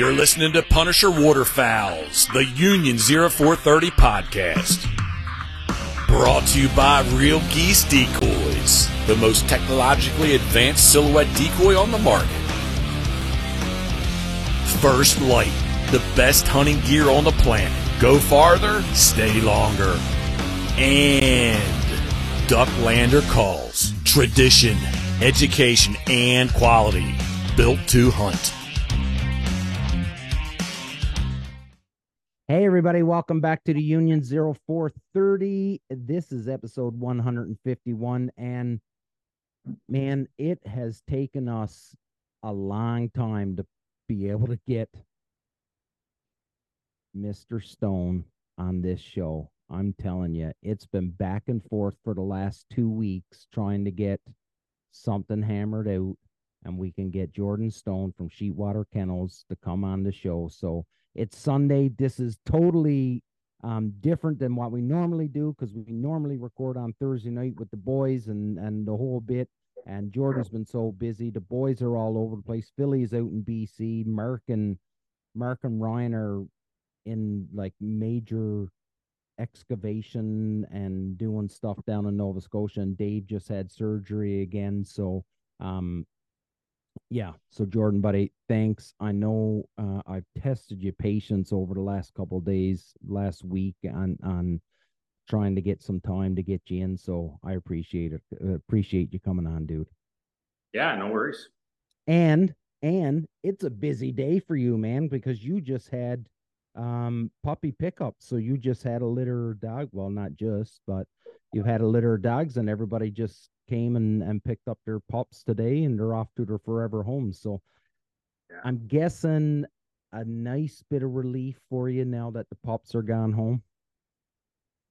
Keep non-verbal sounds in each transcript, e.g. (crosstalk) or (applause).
You're listening to Punisher Waterfowls, the Union 0430 podcast. Brought to you by Real Geese Decoys, the most technologically advanced silhouette decoy on the market. First Lite, the best hunting gear on the planet. Go farther, stay longer. And Ducklander Calls, tradition, education, and quality. Built to hunt. Hey, everybody, welcome back to the Union 0430. This is episode 151. And man, it has taken us a long time to be able to get Mr. Stone on this show. I'm telling you, it's been back and forth for the last two weeks trying to get something hammered out, and we can get Jordan Stone from Sheetwater Kennels to come on the show. So, it's Sunday. This is totally um, different than what we normally do because we normally record on Thursday night with the boys and and the whole bit. And Jordan's been so busy. The boys are all over the place. Philly's out in BC. Mark and Mark and Ryan are in like major excavation and doing stuff down in Nova Scotia. And Dave just had surgery again. So um yeah. So Jordan, buddy, thanks. I know uh, I've tested your patience over the last couple days, last week on on trying to get some time to get you in. So I appreciate it. Uh, appreciate you coming on, dude. Yeah, no worries. And and it's a busy day for you, man, because you just had um puppy pickup. So you just had a litter dog. Well, not just, but you've had a litter of dogs, and everybody just came and, and picked up their pups today and they're off to their forever homes. So yeah. I'm guessing a nice bit of relief for you now that the pups are gone home.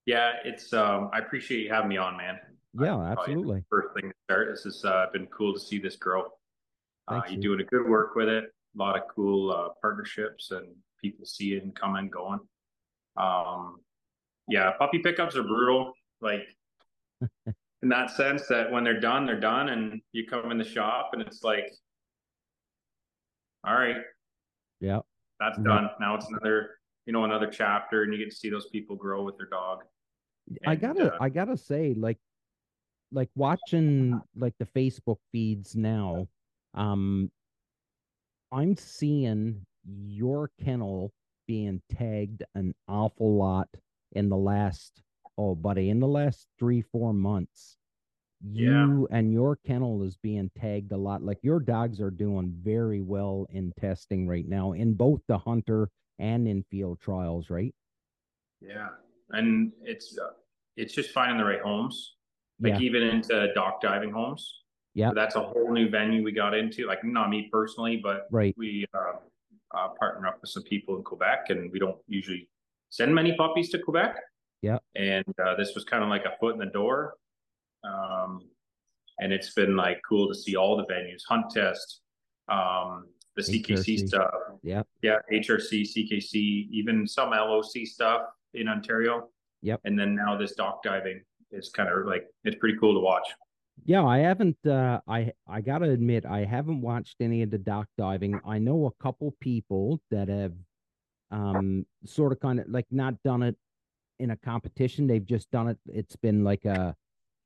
Yeah, it's um I appreciate you having me on, man. Yeah, absolutely. First thing to start. This has uh, been cool to see this grow. Uh, you're doing a good work with it. A lot of cool uh, partnerships and people seeing coming, going. Um, yeah, puppy pickups are brutal. Like in that sense that when they're done, they're done, and you come in the shop and it's like, all right, yeah, that's yeah. done. Now it's another, you know, another chapter, and you get to see those people grow with their dog. And, I gotta, uh, I gotta say, like, like watching like the Facebook feeds now, um, I'm seeing your kennel being tagged an awful lot in the last oh, buddy, in the last three, four months, you yeah. and your kennel is being tagged a lot. Like your dogs are doing very well in testing right now in both the hunter and in field trials, right? Yeah, and it's uh, it's just finding the right homes, like yeah. even into dock diving homes. Yeah, so that's a whole new venue we got into. Like not me personally, but right, we uh, uh, partner up with some people in Quebec, and we don't usually send many puppies to Quebec. Yeah. And uh, this was kind of like a foot in the door. Um, and it's been like cool to see all the venues, Hunt Test, um, the CKC HRC. stuff. Yeah. Yeah. HRC, CKC, even some LOC stuff in Ontario. Yep. And then now this dock diving is kind of like, it's pretty cool to watch. Yeah, I haven't. Uh, I I gotta admit, I haven't watched any of the dock diving. I know a couple people that have, um, sort of kind of like not done it in a competition. They've just done it. It's been like a,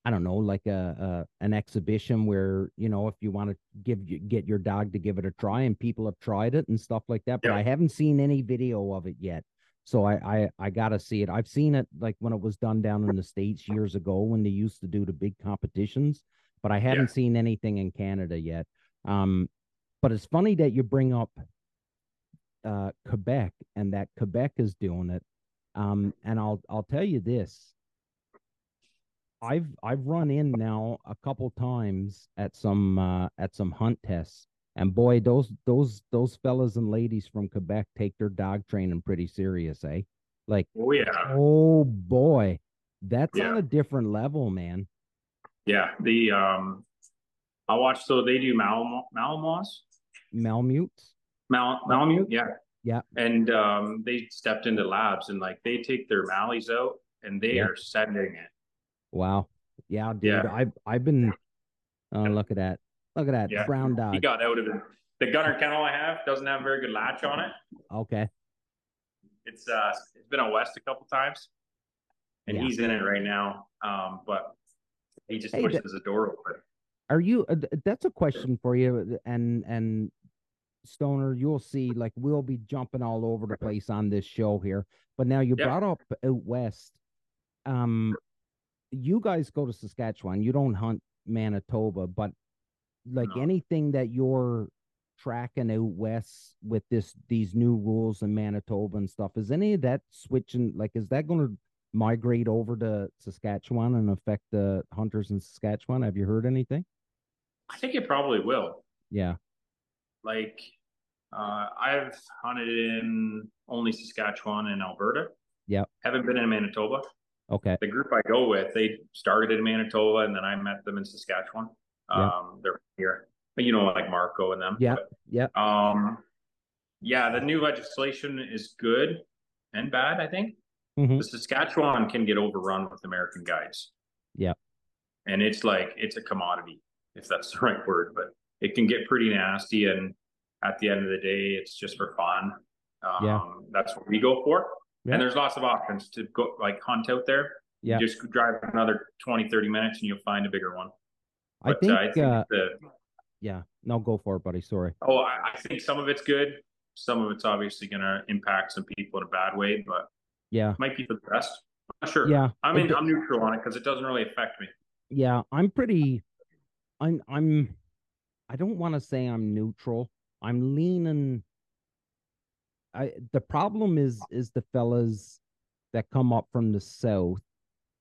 I don't know, like a, a an exhibition where you know if you want to give you, get your dog to give it a try, and people have tried it and stuff like that. But yeah. I haven't seen any video of it yet. So I, I I gotta see it. I've seen it like when it was done down in the states years ago when they used to do the big competitions, but I haven't yeah. seen anything in Canada yet. Um, but it's funny that you bring up uh, Quebec and that Quebec is doing it um, and I'll I'll tell you this. I've I've run in now a couple times at some uh, at some hunt tests, and boy, those those those fellas and ladies from Quebec take their dog training pretty serious, eh? Like, oh yeah, oh boy, that's yeah. on a different level, man. Yeah, the um, I watch. So they do mal Malinois, Malamutes, mal Malamute, yeah. Yeah. And um, they stepped into labs and like they take their mallees out and they yeah. are sending it. Wow. Yeah, dude. Yeah. I've I've been oh look at that. Look at that. Yeah. Brown dog. He got out of it. the gunner kennel I have doesn't have a very good latch on it. Okay. It's uh it's been out west a couple times, and Yeah. he's in it right now. Um, but he just Hey, pushes the- the door open. Are you? Uh, that's a question for you, and and Stoner, you'll see. Like we'll be jumping all over the place on this show here. But now you Yeah. brought up out west. Um, you guys go to Saskatchewan. You don't hunt Manitoba, but like No. anything that you're tracking out west with this these new rules in Manitoba and stuff, is any of that switching? Like, is that going to migrate over to Saskatchewan and affect the hunters in Saskatchewan? Have you heard anything? I think it probably will. Yeah. Like, uh, I've hunted in only Saskatchewan and Alberta. Yeah. Haven't been in Manitoba. Okay. The group I go with, they started in Manitoba, and then I met them in Saskatchewan. Yeah. Um, they're here, but you know, like Marco and them. Yeah. But, Yeah. Um, yeah, the new legislation is good and bad. I think Mhm. the Saskatchewan can get overrun with American guides. Yeah. and it's like it's a commodity, if that's the (laughs) right word, but it can get pretty nasty. And at the end of the day, it's just for fun. Um, Yeah. that's what we go for. Yeah. And there's lots of options to go like hunt out there. Yeah. You just drive another 20, 30 minutes and you'll find a bigger one. I think, uh, I think uh, the yeah. No, go for it, buddy. Sorry. Oh, I, I think some of it's good. Some of it's obviously going to impact some people in a bad way, but Yeah. might be for the best. I'm not sure. Yeah. I it mean, d- I'm neutral on it because it doesn't really affect me. yeah, I'm pretty I'm I'm I don't want to say I'm neutral. I'm leaning I the problem is is the fellas that come up from the south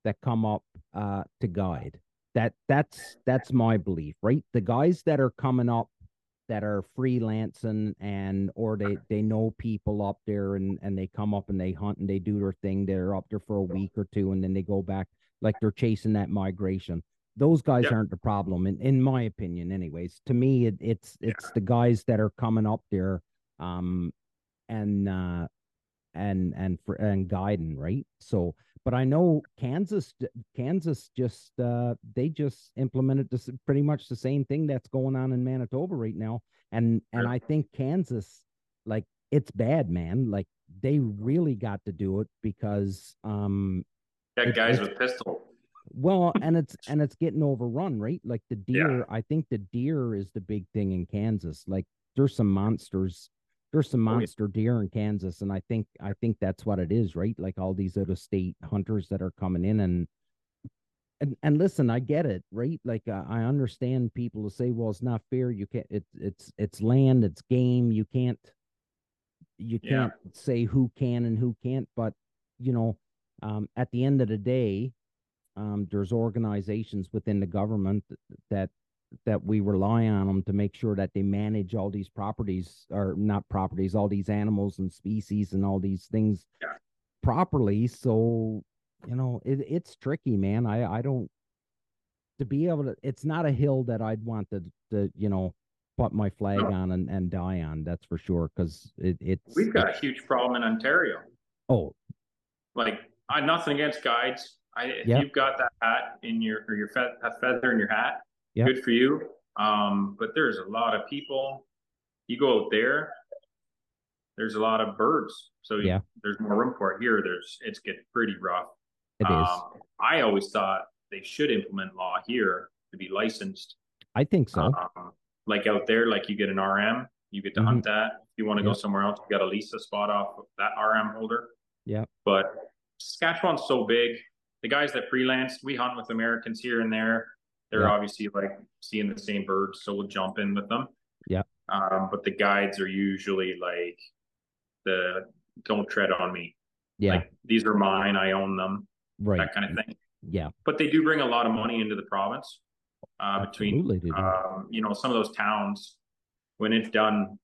that come up uh to guide. That that's that's my belief, right? The guys that are coming up that are freelancing and or they they know people up there and and they come up and they hunt and they do their thing. They're up there for a week or two and then they go back like they're chasing that migration. Those guys aren't the problem, in, in my opinion, anyways. To me, it, it's it's the guys that are coming up there, um, and uh, and and for and guiding, right? So, but I know Kansas, Kansas just uh, they just implemented this pretty much the same thing that's going on in Manitoba right now, and and I think Kansas, like it's bad, man. Like they really got to do it because um Got guys with pistol. Well, (laughs) and it's and it's getting overrun, right? Like the Yeah. deer, I think the deer is the big thing in Kansas. Like there's some monsters, there's some Oh, yeah. monster deer in Kansas, and I think I think that's what it is, right? Like all these out of state hunters that are coming in and and and listen, I get it, right? Like uh, I understand people to say, well, it's not fair. You can't. It's it's it's land, it's game. You can't you can't say who can and who can't. But you know, um, at the end of the day, um, there's organizations within the government that that we rely on them to make sure that they manage all these properties or not properties, all these animals and species and all these things Yeah. properly. So you know, it, it's tricky, man. I I don't to be able to. It's not a hill that I'd want to to you know put my flag No. on and, and die on. That's for sure. Because it it's We've got a huge problem in Ontario. oh Like, I nothing against guides. I, if Yeah. you've got that hat in your or your fe- a feather in your hat, Yeah. good for you. Um, but there's a lot of people. You go out there, there's a lot of birds, so you- Yeah. there's more room for it. Here, there's it's getting pretty rough. it is. Um, I always thought they should implement law here to be licensed. I think so. Um, like out there, like you get an RM, you get to hunt that. If you want to Yeah. go somewhere else, you got to lease a spot off of that RM holder. Yeah. But Saskatchewan's so big. The guys that freelance, we hunt with Americans here and there. They're Yeah. obviously like seeing the same birds, so we'll jump in with them. Yeah. Um, but the guides are usually like the don't tread on me. yeah. Like these are mine, I own them, right. that kind of thing. Yeah. But they do bring a lot of money into the province. Uh, between Absolutely, they do. um, you know, some of those towns, when it's done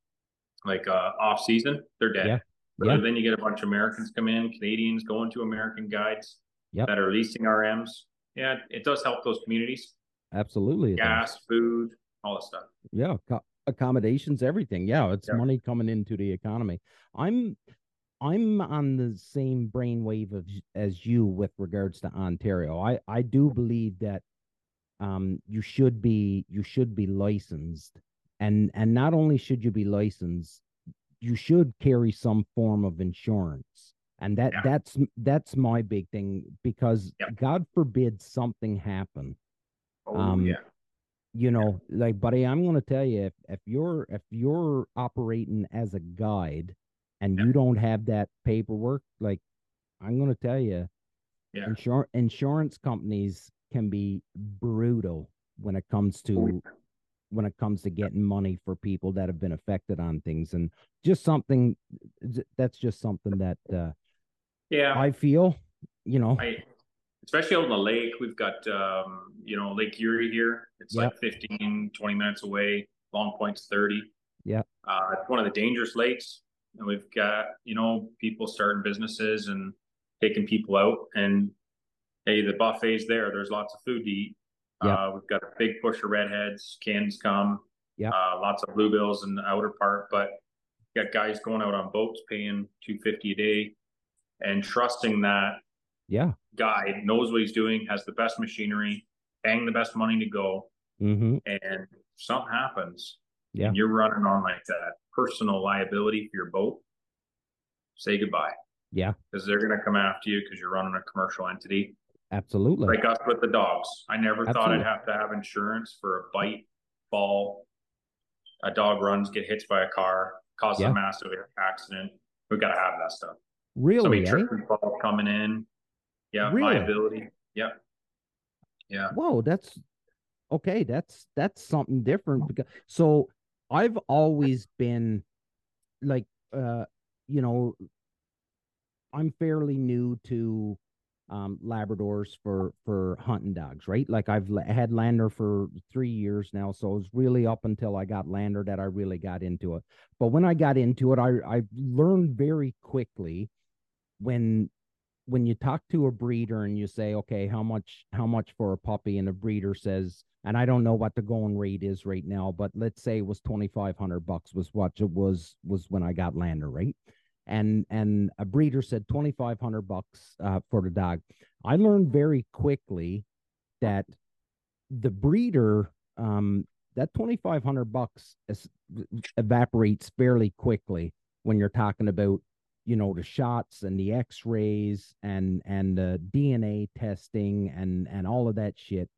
like uh, off season, they're dead. Yeah. But Yeah. Then you get a bunch of Americans come in, Canadians going to American guides Yep. that are leasing RMs. Yeah, it does help those communities. Absolutely. does. Gas, food, all that stuff. Yeah, co- accommodations, everything. Yeah, it's Yeah. money coming into the economy. I'm I'm on the same brainwave of, as you with regards to Ontario. I I do believe that um you should be you should be licensed and and not only should you be licensed you should carry some form of insurance and that Yeah. that's that's my big thing because Yep. god forbid something happen Oh, Um, yeah. you know like buddy i'm going to tell you if if you're if you're operating as a guide and you don't have that paperwork like i'm going to tell you Yeah. insur- insurance companies can be brutal when it comes to Oh, when it comes to getting money for people that have been affected on things and just something that's just something that uh, Yeah. i feel you know I, especially out on the lake, we've got, um, you know, Lake Erie here. It's Yep. like 15, 20 minutes away. Long Point's 30. Yeah, Uh, it's one of the dangerous lakes. And we've got, you know, people starting businesses and taking people out. And hey, the buffet's there. There's lots of food to eat. Yep. Uh, we've got a big push of redheads. Cans come. Yeah, Uh, lots of bluebills in the outer part. But got guys going out on boats paying 250 a day and trusting that yeah guy knows what he's doing, has the best machinery, paying the best money to go, hmm and something happens, Yeah. and you're running on like that personal liability for your boat, say goodbye. Yeah. Because they're gonna come after you because you're running a commercial entity. absolutely Like us with the dogs. I never thought I'd have to have insurance for a bite, fall, a dog runs, get hit by a car, causes Yeah. a massive accident. We've gotta have that stuff. Really Somebody eh? trip and fall coming in. Yeah, Really? liability. Yep. Yeah. Whoa, that's okay. That's that's something different because so I've always been like uh you know I'm fairly new to um Labradors for for hunting dogs, right? Like I've had Lander for 3 years now, so it was really up until I got Lander that I really got into it. But when I got into it, I I learned very quickly when when you talk to a breeder and you say, okay, how much how much for a puppy, and the breeder says, and I don't know what the going rate is right now, but let's say it was twenty five hundred bucks was what it was was when I got Lander, right? And and a breeder said twenty five hundred bucks uh, for the dog. I learned very quickly that the breeder um that twenty five hundred bucks evaporates fairly quickly when you're talking about you know the shots and the x-rays and and the dna testing and and all of that shit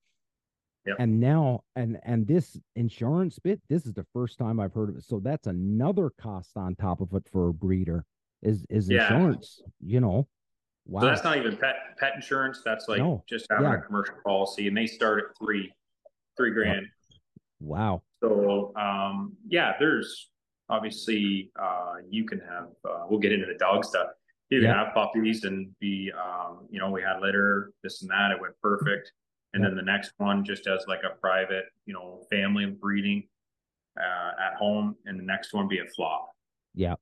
Yep. and now and and this insurance bit this is the first time i've heard of it so that's another cost on top of it for a breeder is is Yeah. insurance you know wow So that's not even pet pet insurance. That's like No. just having Yeah. a commercial policy, and they start at three, three grand. wow So um, yeah, there's obviously uh, you can have. Uh, we'll get into the dog stuff. You can Yeah. have puppies and be, um, you know, we had litter, this and that. It went perfect. And then the next one, just as like a private, you know, family breeding uh, at home, and the next one be a flop. Yeah.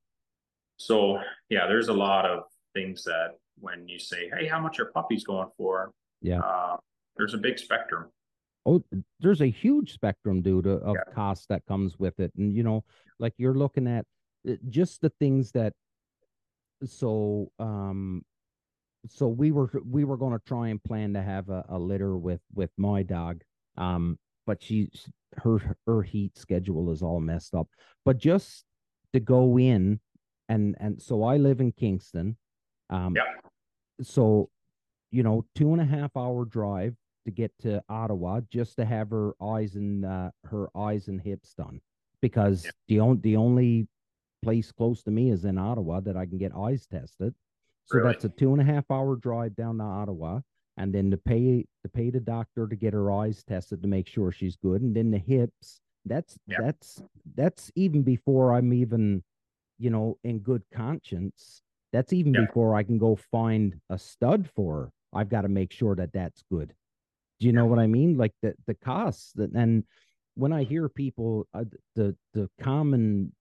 So yeah, there's a lot of things that when you say, "Hey, how much are puppies going for?" Yeah. uh, there's a big spectrum. Oh there's a huge spectrum dude of, of Yeah. cost that comes with it and you know like you're looking at uh, just the things that so um so we were we were going to try and plan to have a, a litter with with my dog um but she her her heat schedule is all messed up but just to go in and and so i live in kingston um Yeah. so you know two and a half hour drive to get to ottawa just to have her eyes and uh, her eyes and hips done because Yeah. the only the only place close to me is in ottawa that i can get eyes tested so Really? that's a two and a half hour drive down to Ottawa, and then to pay to pay the doctor to get her eyes tested to make sure she's good, and then the hips. That's Yeah. that's that's even before I'm even, you know, in good conscience. That's even Yeah. before I can go find a stud for her. I've got to make sure that that's good. Do you know what I mean? Like the the costs that and when I hear people uh, the the common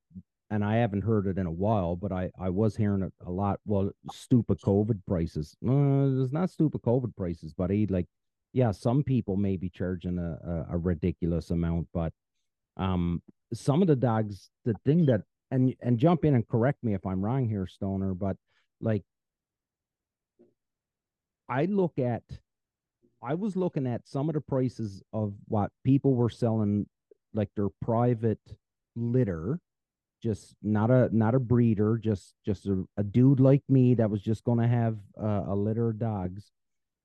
and I haven't heard it in a while, but I I was hearing it a lot. Well, stupid COVID prices. Uh, it's not stupid COVID prices, buddy. Like, yeah, some people may be charging a, a, a ridiculous amount, but um, some of the dogs, the thing that and and jump in and correct me if I'm wrong here, Stoner, but like, I look at, I was looking at some of the prices of what people were selling, like their private litter, just not a not a breeder, just just a, a dude like me that was just going to have uh, a litter of dogs.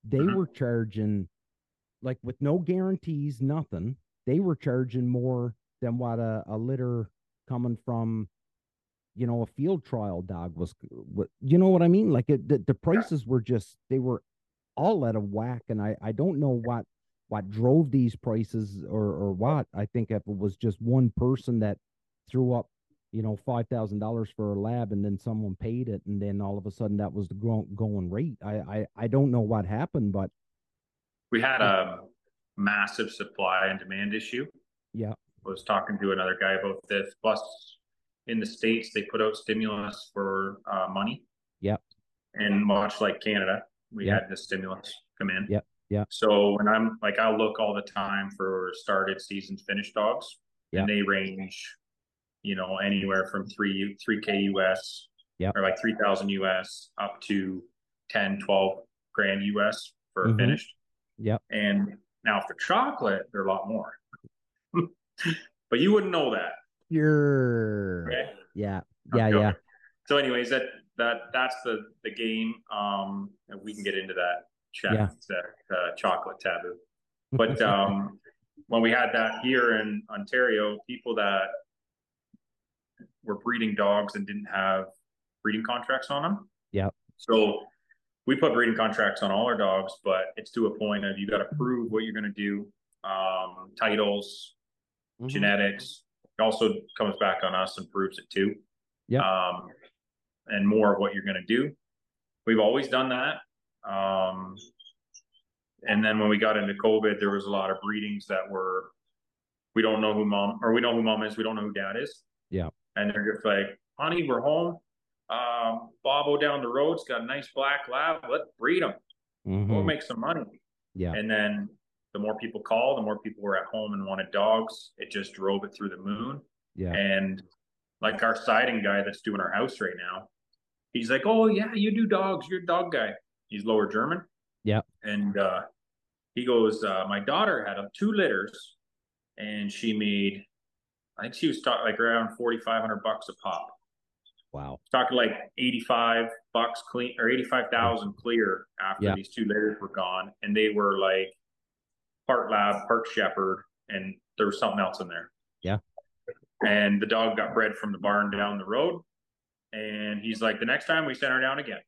They Mhm. were charging like with no guarantees, nothing. They were charging more than what a, a litter coming from, you know, a field trial dog was. You know what I mean? Like it, the the prices were just they were all out of whack, and I I don't know what what drove these prices or or what. I think if it was just one person that threw up, you know, five thousand dollars for a lab, and then someone paid it, and then all of a sudden that was the going rate. I I I don't know what happened, but We had a massive supply and demand issue. yeah, I was talking to another guy about this. Plus, in the states, they put out stimulus for uh, money. Yep. And much like Canada, we Yep. had the stimulus come in. Yep, Yeah. So when I'm like, I'll look all the time for started seasons finished dogs, Yep. and they range, you know, anywhere from three three k US, Yep. or like three thousand US up to 10, 12 grand US for Mhm. finished. Yep. And now for chocolate, they're a lot more. (laughs) but you wouldn't know that. Sure. Okay. Yeah. Yeah. Yeah. So, anyways, that that that's the the game. Um, and we can get into that chat, Yeah. that uh, chocolate taboo. (laughs) But um, when we had that here in Ontario, people that were breeding dogs and didn't have breeding contracts on them. Yeah. So we put breeding contracts on all our dogs, but it's to a point of you got to prove what you're going to do, um, titles, Mhm. genetics. It also comes back on us and proves it too. Yeah. Um, and more of what you're going to do. We've always done that. Um, and then when we got into COVID, there was a lot of breedings that were, we don't know who mom, or we know who mom is, we don't know who dad is. Yeah. And they're just like, honey, we're home. Um, Bobo down the road's got a nice black lab. Let's breed him. We'll Mhm. make some money. Yeah. And then the more people call, the more people were at home and wanted dogs. It just drove it through the moon. Yeah. And like our siding guy that's doing our house right now, he's like, Oh yeah, you do dogs, you're a dog guy. He's lower German. Yep. And uh he goes, uh, my daughter had uh, two litters and she made I think she was talking like around forty five hundred bucks a pop. Wow. Talking like eighty five bucks clean or eighty five thousand clear after Yeah. these two litters were gone. And they were like part lab, part shepherd, and there was something else in there. Yeah. And the dog got bred from the barn down the road. And he's like, the next time we send her down again.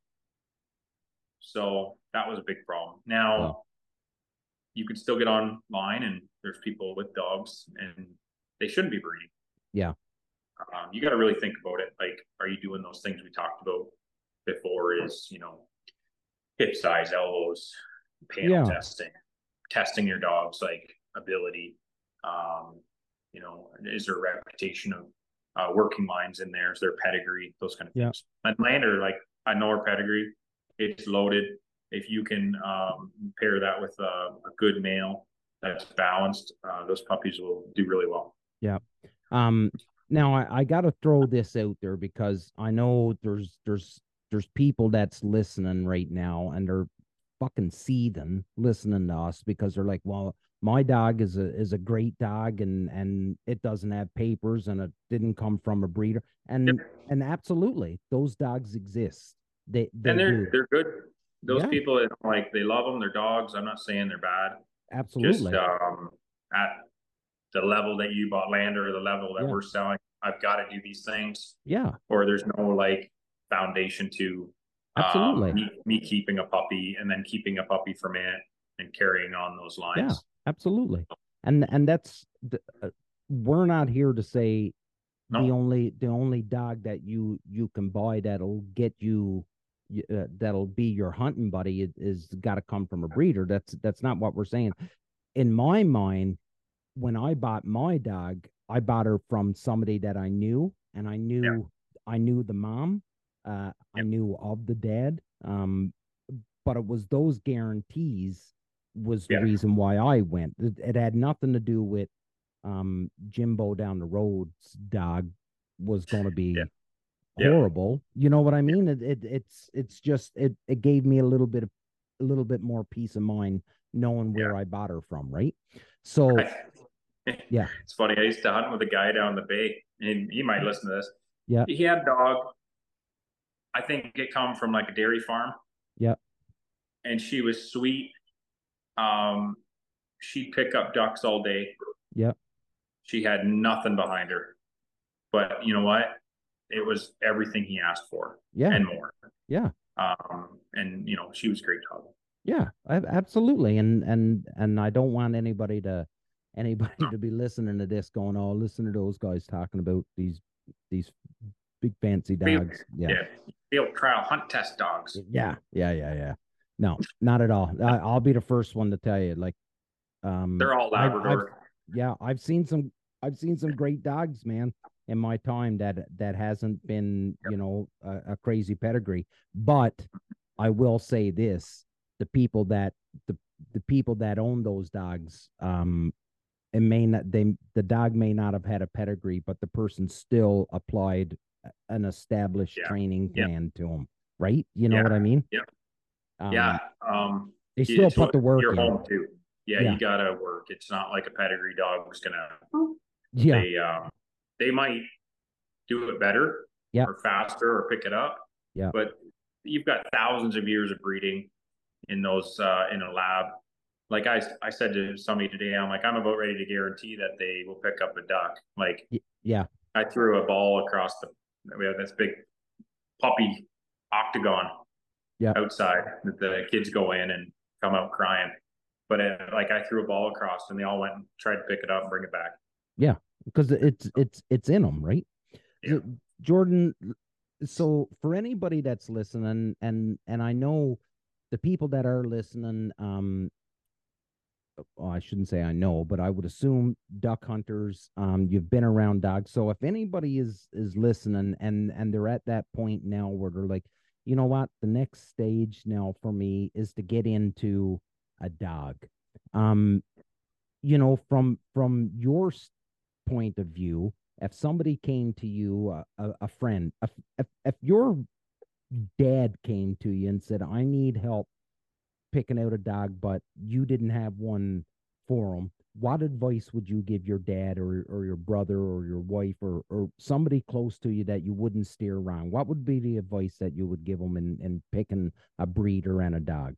So that was a big problem. Now Wow. you can still get online and there's people with dogs and they shouldn't be breeding. Yeah. Um, you got to really think about it. Like, are you doing those things we talked about before? Is, you know, hip size, elbows, panel Yeah. testing, testing your dog's like ability. Um, you know, is there a reputation of uh, working lines in there? Is their pedigree? Those kind of Yeah. things. And Lander, like I know her pedigree. It's loaded. If you can um, pair that with a, a good male that's balanced, uh, those puppies will do really well. Yeah. Um, now I, I got to throw this out there because I know there's there's there's people that's listening right now and they're fucking seething listening to us because they're like, well, my dog is a is a great dog and and it doesn't have papers and it didn't come from a breeder and Yep. and absolutely those dogs exist. They they and they're do. they're good. Those Yeah. people that like they love them, they're dogs. I'm not saying they're bad. absolutely. Just um, at the level that you bought land or the level that Yeah. we're selling, I've got to do these things, yeah, or there's no like foundation to um, Absolutely. me, me keeping a puppy and then keeping a puppy from it and carrying on those lines. Absolutely. And and that's the, uh, we're not here to say the only the only dog that you you can buy that'll get you uh, that'll be your hunting buddy is, is got to come from a breeder. That's that's not what we're saying. In my mind when i bought my dog i bought her from somebody that i knew and i knew i knew the mom uh i knew of the dad um but it was those guarantees was the reason why i went it, it had nothing to do with um Jimbo down the road's dog was going to be Yeah. Yeah. horrible. You know what I mean? It, it it's it's just it it gave me a little bit of a little bit more peace of mind knowing where I bought her from, right? So I- Yeah. (laughs) it's funny. I used to hunt with a guy down the bay, and he might listen to this. Yeah. He had a dog. I think it come from like a dairy farm. Yeah. And she was sweet. Um, she'd pick up ducks all day. Yep. She had nothing behind her. But you know what? It was everything he asked for. Yeah. And more. Yeah. Um, and you know, she was great dog. Yeah, absolutely. And and and I don't want anybody to anybody to be listening to this going, oh, listen to those guys talking about these these big fancy dogs. Field, yeah. yeah. Field trial hunt test dogs. Yeah. Yeah. Yeah. Yeah. No, not at all. I, will be the first one to tell you. Like, um, they're all Labrador. Yeah, I've seen some. I've seen some great dogs, man, in my time that that hasn't been, yep. you know, a, a crazy pedigree. But I will say this: the people that the the people that own those dogs, um, it may not they the dog may not have had a pedigree, but the person still applied an established yeah. training plan yeah. to them, right? You know yeah. what I mean? Yeah. Um, yeah. Um, they still put the work. You're in. home too. Yeah, you gotta work. It's not like a pedigree dog is gonna. Yeah. They um, they might do it better. Yeah. Or faster, or pick it up. Yeah. But you've got thousands of years of breeding in those uh, in a lab. Like I, I said to somebody today, I'm like, I'm about ready to guarantee that they will pick up a duck. Like, yeah, I threw a ball across the. We have this big puppy octagon yeah. outside that the kids go in and come out crying. But it, like I threw a ball across and they all went and tried to pick it up and bring it back. Yeah, because it's it's it's in them, right? Yeah. Jordan. So for anybody that's listening, and and I know the people that are listening, um, well, I shouldn't say I know, but I would assume duck hunters, um, you've been around dogs. So if anybody is is listening and and they're at that point now where they're like, you know what, the next stage now for me is to get into a dog. Um, you know, from from your point of view, if somebody came to you, uh, a, a friend, if, if if your dad came to you and said, "I need help picking out a dog, but you didn't have one for him," what advice would you give your dad or or your brother or your wife or or somebody close to you that you wouldn't steer wrong? What would be the advice that you would give them in in picking a breeder and a dog?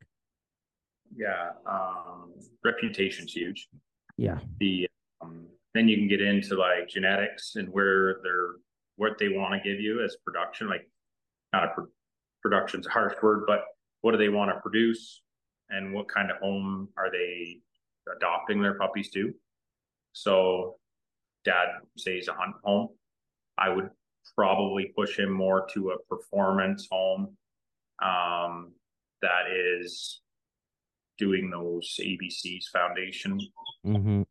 Yeah, um, reputation's huge. Yeah. The um, then you can get into like genetics and where they're what they want to give you as production. Like, not a pro- production's a harsh word, but what do they want to produce, and what kind of home are they adopting their puppies too. So, dad says a hunt home. I would probably push him more to a performance home um, that is doing those ABCs foundation, mm-hmm.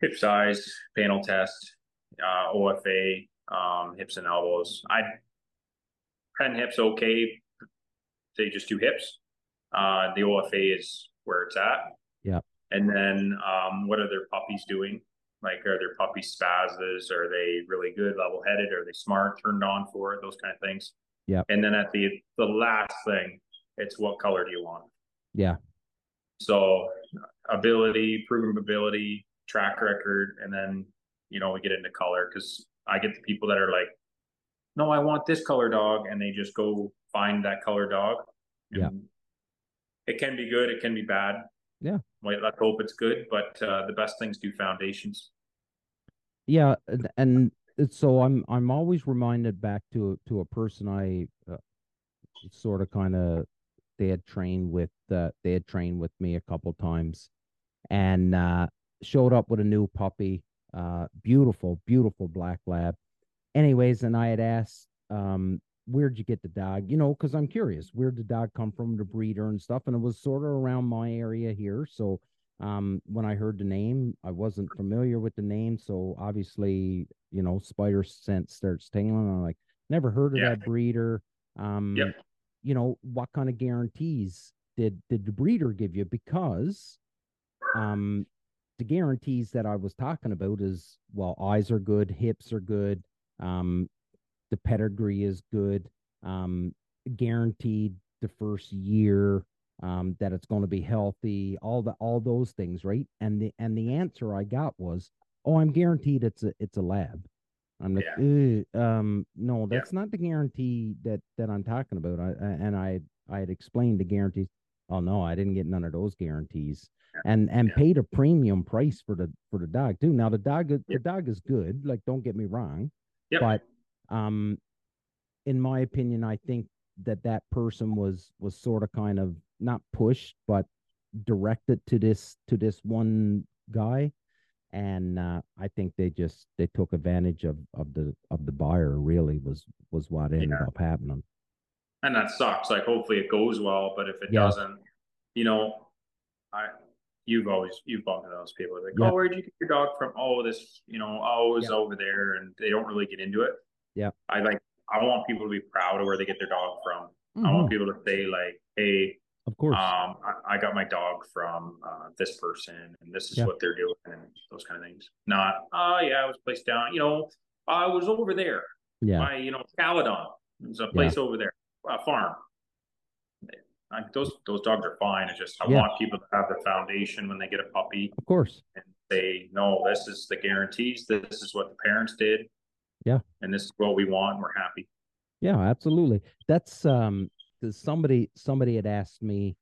hip size, panel test, uh, OFA, um, hips and elbows. I PennHIP's okay. Say just do hips. Uh, the OFA is where it's at. Yeah. And then um, what are their puppies doing? Like, are their puppies spazzes? Are they really good, level headed? Are they smart, turned on for it? Those kind of things. Yeah. And then at the the last thing, it's what color do you want? Yeah. So ability, proven ability, track record, and then you know we get into color because I get the people that are like, no, I want this color dog, and they just go find that color dog. Yeah. It can be good, it can be bad. Yeah. Wait, let's hope it's good, but uh, the best things do foundations. Yeah, and so I'm I'm always reminded back to to a person I uh, sort of kind of they had trained with uh, they had trained with me a couple times and uh, showed up with a new puppy uh, beautiful beautiful black lab anyways and i had asked um, where'd you get the dog you know because i'm curious where'd the dog come from the breeder and stuff and it was sort of around my area here so um, when i heard the name i wasn't familiar with the name so obviously you know spider sense starts tingling i'm like never heard of Yeah. that breeder um Yep. you know what kind of guarantees did did the breeder give you because um the guarantees that i was talking about is well eyes are good hips are good um the pedigree is good um guaranteed the first year um that it's going to be healthy all the all those things right and the and the answer i got was oh, I'm guaranteed it's a it's a lab. I'm like, yeah. um, no, that's yeah. not the guarantee that that I'm talking about. I, and I I had explained the guarantees. Oh no, I didn't get none of those guarantees, yeah. and and paid a premium price for the for the dog too. Now the dog the dog is good. Like, don't get me wrong, but um, in my opinion, I think that that person was was sort of kind of not pushed, but directed to this to this one guy and uh, I think they just they took advantage of of the of the buyer. Really was was what ended yeah. up happening. And that sucks. Like hopefully it goes well, but if it yeah. doesn't, you know, I you've always you've bumped into those people like, yeah. oh, where'd you get your dog from? Oh, this, you know, oh, it was over there, and they don't really get into it. Yeah, I like. I want people to be proud of where they get their dog from. Mm-hmm. I want mm-hmm. people to say like, hey, of course. Um, I, I, got my dog from uh, this person, and this is yeah. what they're doing, and those kind of things. Not, oh yeah, I was placed down. You know, I was over there. Yeah. By you know, Caledon. There's a place yeah. over there, a farm. Those those dogs are fine. It's just I yeah. want people to have the foundation when they get a puppy. Of course. And say, no, this is the guarantees. This is what the parents did. Yeah. And this is what we want. We're happy. Yeah, absolutely. That's um because somebody somebody had asked me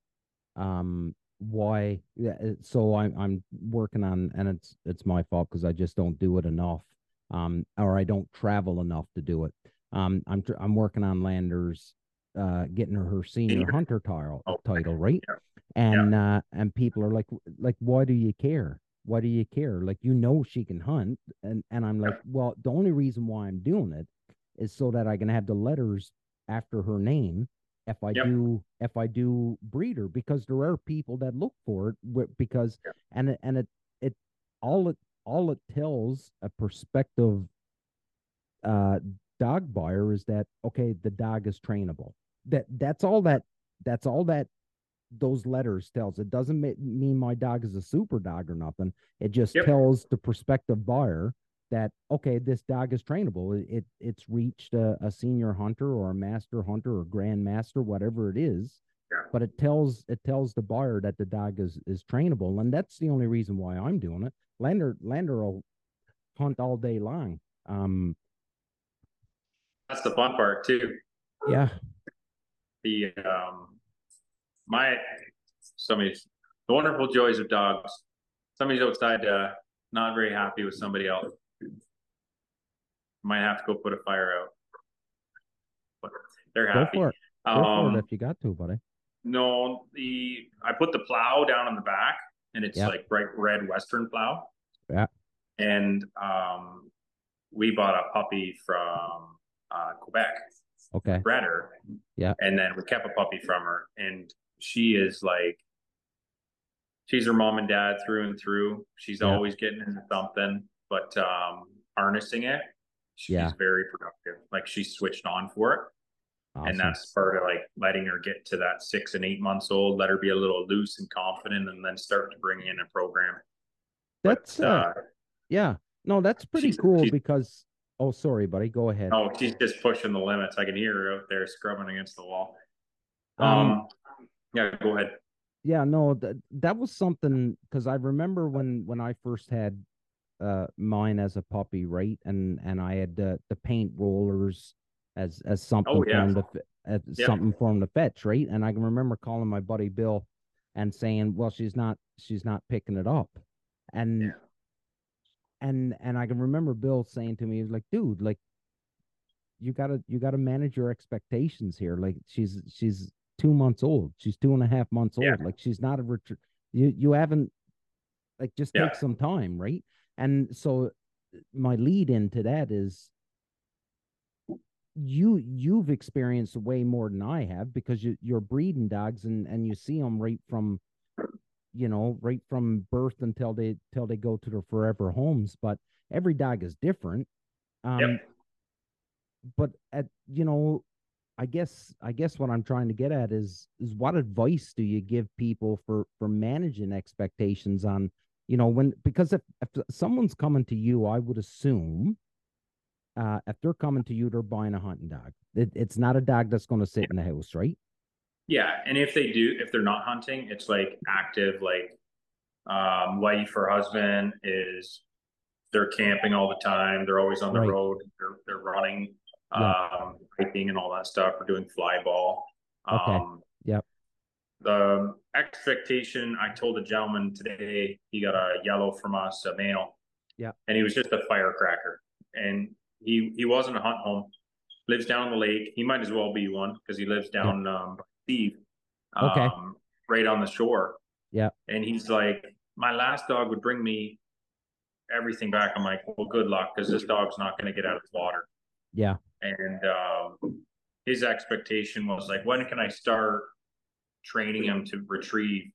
um why so i'm i'm working on and it's it's my fault because i just don't do it enough um or i don't travel enough to do it um i'm i'm working on landers uh getting her her senior hunter title oh, title right yeah. and yeah. uh and people are like like why do you care why do you care like you know she can hunt and and i'm like well the only reason why i'm doing it is so that i can have the letters after her name if I yep. do if I do breeder because there are people that look for it because yep. and it, and it it all it all it tells a prospective uh dog buyer is that okay the dog is trainable that that's all that that's all that those letters tells. It doesn't mean my dog is a super dog or nothing. It just yep. tells the prospective buyer that okay this dog is trainable. It it's reached a, a senior hunter or a master hunter or grand master whatever it is. Yeah. but it tells it tells the buyer that the dog is is trainable and that's the only reason why i'm doing it. Lander lander will hunt all day long um that's the fun part too. Yeah. The um my somebody's the wonderful joys of dogs somebody's outside uh not very happy with somebody else might have to go put a fire out. But they're happy. Go for it. Go um, for it if you got to, buddy. No, the I put the plow down on the back, and it's yep. like bright red Western plow. Yeah. And um, we bought a puppy from uh, Quebec. Okay. Bred her. Yeah. And then we kept a puppy from her, and she is like, she's her mom and dad through and through. She's yeah. always getting into something, but um, harnessing it she's yeah. very productive. Like she's switched on for it. Awesome. And that's part of like letting her get to that six and eight months old, let her be a little loose and confident, and then start to bring in a program. That's but, uh, uh, yeah. No, that's pretty cool because oh sorry, buddy, go ahead. Oh, she's just pushing the limits. I can hear her out there scrubbing against the wall. Um, um yeah, go ahead. Yeah, no, that that was something because I remember when when I first had uh mine as a puppy, right? And and I had the the paint rollers as as something oh, yeah. for him to as yeah. something for him to fetch, right? And I can remember calling my buddy Bill and saying, "Well, she's not she's not picking it up," and yeah. and and I can remember Bill saying to me, "He was like, dude, like." You gotta you gotta manage your expectations here. Like she's she's two months old. She's two and a half months old. Like she's not a ret- you you haven't like just take some time, right? And so my lead into that is you you've experienced way more than I have because you, you're breeding dogs and and you see them right from you know right from birth until they till they go to their forever homes but every dog is different um yep. but at you know I guess I guess what I'm trying to get at is is what advice do you give people for for managing expectations on you know when because if, if someone's coming to you i would assume uh if they're coming to you they're buying a hunting dog it, it's not a dog that's going to sit in the house right yeah and if they do if they're not hunting it's like active like um wife or husband is they're camping all the time. They're always on the Right. road. They're they're running, Yeah. um, hiking and all that stuff. We're doing fly ball. Okay. Um, Yep. The expectation, I told a gentleman today, he got a yellow from us, a male. Yeah. And he was just a firecracker. And he he wasn't a hunt home. Lives down the lake. He might as well be one because he lives down um Steve. Okay. Um, right on the shore. Yeah. And he's like, my last dog would bring me everything back. I'm like, well, good luck because this dog's not going to get out of the water. Yeah. And um, his expectation was like, when can I start training him to retrieve?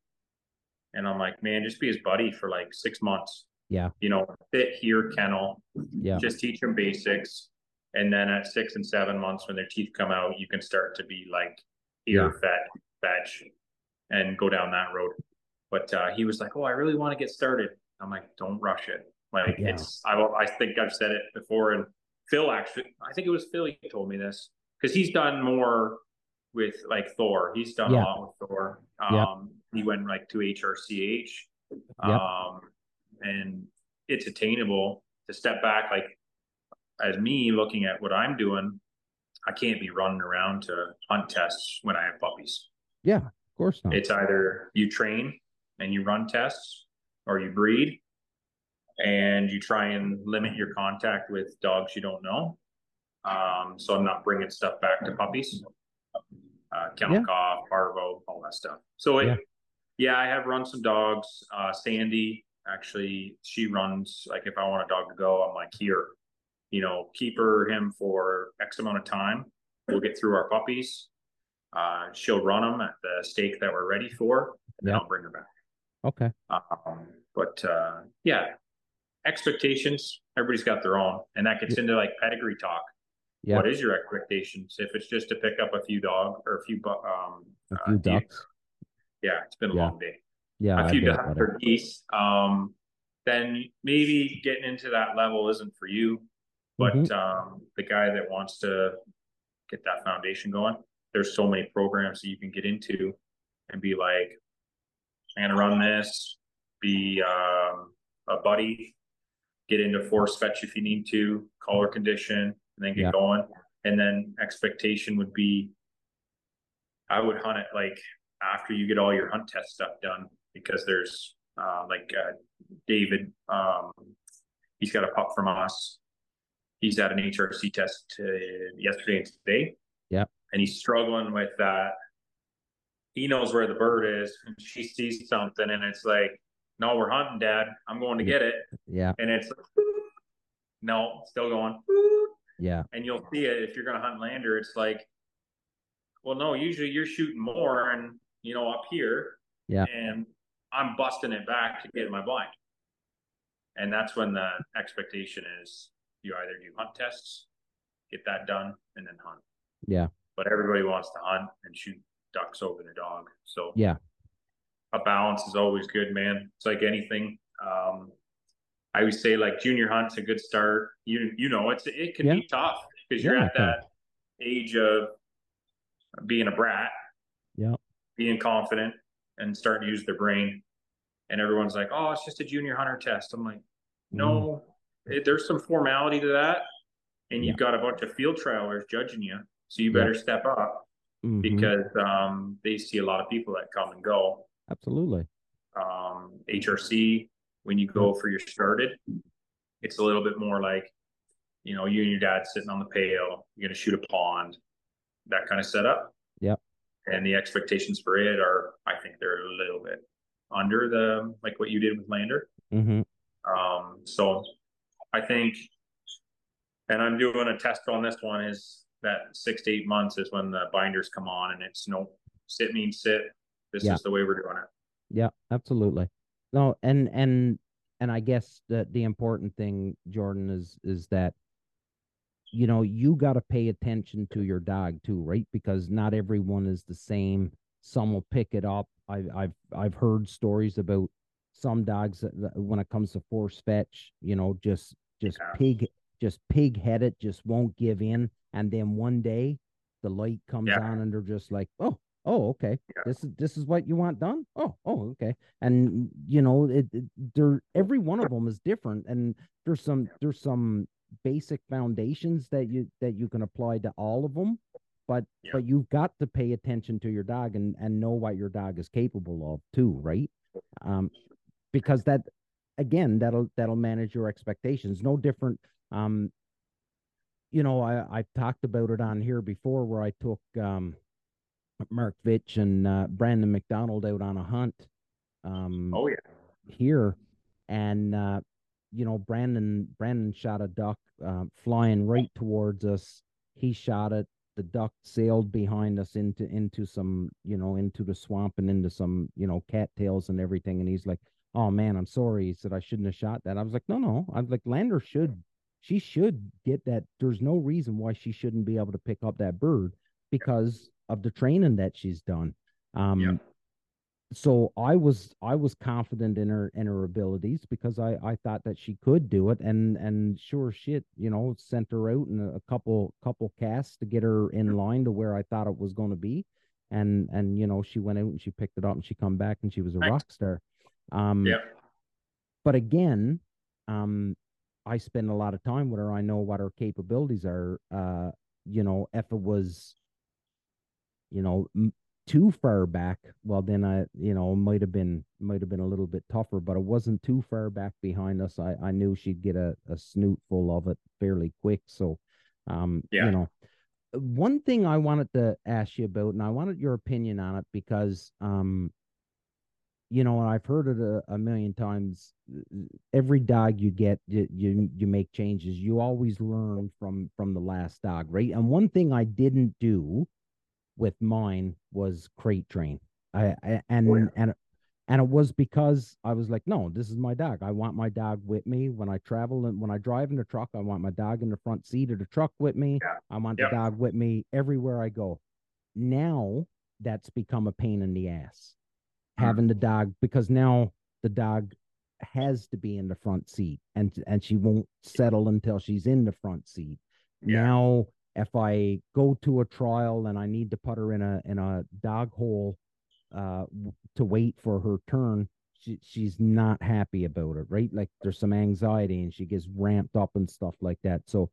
And I'm like, man, just be his buddy for like six months. Yeah. You know, fit here, kennel, Yeah. just teach him basics. And then at six and seven months, when their teeth come out, you can start to be like here, fed, fetch, and go down that road. But uh, he was like, "Oh, I really want to get started." I'm like, "Don't rush it. Like Yeah. it's." I I think I've said it before, and Phil actually, I think it was Phil. He told me this because he's done more with like Thor. He's done Yeah. a lot with Thor. Um, Yeah. He went like to HRCH, Yep. um, and it's attainable to step back. Like as me looking at what I'm doing, I can't be running around to hunt tests when I have puppies. Yeah, of course not. It's either you train and you run tests or you breed and you try and limit your contact with dogs you don't know. Um, so I'm not bringing stuff back to puppies, uh, kennel Yeah. cough, parvo, all that stuff. So it, Yeah. yeah. I have run some dogs. Uh, Sandy actually, she runs like if I want a dog to go, I'm like here, you know, keep her him for X amount of time. We'll get through our puppies. Uh, she'll run them at the stake that we're ready for, and then I'll bring her back. Okay. Um, but uh, yeah, expectations. Everybody's got their own, and that gets into like pedigree talk. Yeah. What is your expectations? If it's just to pick up a few dog or a few, um, A uh, few deer- ducks. yeah, it's been a Yeah. long day. Yeah. a few ducks or geese. Um, then maybe getting into that level isn't for you. But Mhm. um, the guy that wants to get that foundation going, there's so many programs that you can get into and be like, I'm gonna run this, be um, a buddy, get into force fetch if you need to, collar condition, and then get Yeah. going. And then expectation would be I would hunt it like after you get all your hunt test stuff done because there's uh, like uh, David, um, he's got a pup from us. He's had an HRC test uh, yesterday and today. Yep. And he's struggling with that. He knows where the bird is, and she sees something, and it's like, "No, we're hunting, Dad. I'm going to get it." Yeah. And it's no, still going. Yeah. And you'll see it if you're going to hunt lander. It's like, well, no, usually you're shooting more, and you know up here, Yeah. and I'm busting it back to get my blind. And that's when the expectation is you either do hunt tests, get that done, and then hunt. Yeah. But everybody wants to hunt and shoot ducks over their dog. So Yeah. A balance is always good, man. It's like anything. Um, I would say like junior hunt's a good start. You you know it's it can Yeah. be tough because you're at that age of being a brat, Yeah. being confident, and starting to use their brain. And everyone's like, "Oh, it's just a junior hunter test." I'm like, "No, it, there's some formality to that, and you've got a bunch of field trialers judging you, so you Yeah. better step up Mhm. because um, they see a lot of people that come and go." Absolutely. um, HRC when you go for your started. It's a little bit more like, you know, you and your dad sitting on the pail, you're going to shoot a pond, that kind of setup. Yep. And the expectations for it are, I think they're a little bit under the, like what you did with Lander. Mm-hmm. Um, so I think, and I'm doing a test on this one is that six to eight months is when the binders come on and it's no sit means sit. This Yeah. is the way we're doing it. Yeah, absolutely. No, and and and I guess that the important thing, Jordan, is is that you know you got to pay attention to your dog too, right? Because not everyone is the same. Some will pick it up. I've I've I've heard stories about some dogs that, that when it comes to force fetch, you know, just just Yeah. pig just pig headed, just won't give in, and then one day the light comes Yeah. on and they're just like, oh, Oh, okay. Yeah. This is this is what you want done. Oh, oh, okay. And you know, it, it there every one of them is different, and there's some there's some basic foundations that you that you can apply to all of them, but yeah. but you've got to pay attention to your dog and and know what your dog is capable of too, right? Um, because that again that'll that'll manage your expectations. No different. Um, you know, I I've talked about it on here before where I took um Mark Vitch and uh, Brandon McDonald out on a hunt. Um, oh yeah, here, and uh, you know Brandon Brandon shot a duck uh, flying right towards us. He shot it. The duck sailed behind us into into some you know into the swamp and into some you know cattails and everything. And he's like, "Oh man, I'm sorry." He said, "I shouldn't have shot that." I was like, "No, no." I'm like, "Lander should." She should get that. There's no reason why she shouldn't be able to pick up that bird because of the training that she's done. Um, yeah. So I was I was confident in her in her abilities because I I thought that she could do it and and sure shit you know sent her out in a couple couple casts to get her in line to where I thought it was going to be, and and you know she went out and she picked it up and she come back and she was a rock star. Um, yeah. But again, um, I spend a lot of time with her. I know what her capabilities are. Uh, you know, if it was you know, too far back, well, then I, you know, might have been might have been a little bit tougher, but it wasn't too far back behind us. I, I knew she'd get a, a snoot full of it fairly quick. So, um, yeah. you know, one thing I wanted to ask you about, and I wanted your opinion on it because, um, you know, and I've heard it a, a million times. Every dog you get, you, you you make changes. You always learn from from the last dog, right? And one thing I didn't do with mine was crate train. I, I and oh, yeah. and and it was because I was like, no, this is my dog. I want my dog with me when I travel and when I drive in the truck. I want my dog in the front seat of the truck with me. Yeah. I want the dog with me everywhere I go. Now that's become a pain in the ass mm. having the dog because now the dog has to be in the front seat and and she won't settle until she's in the front seat. Yeah. Now if I go to a trial and I need to put her in a in a dog hole uh, to wait for her turn, she, she's not happy about it, right? Like there's some anxiety and she gets ramped up and stuff like that. So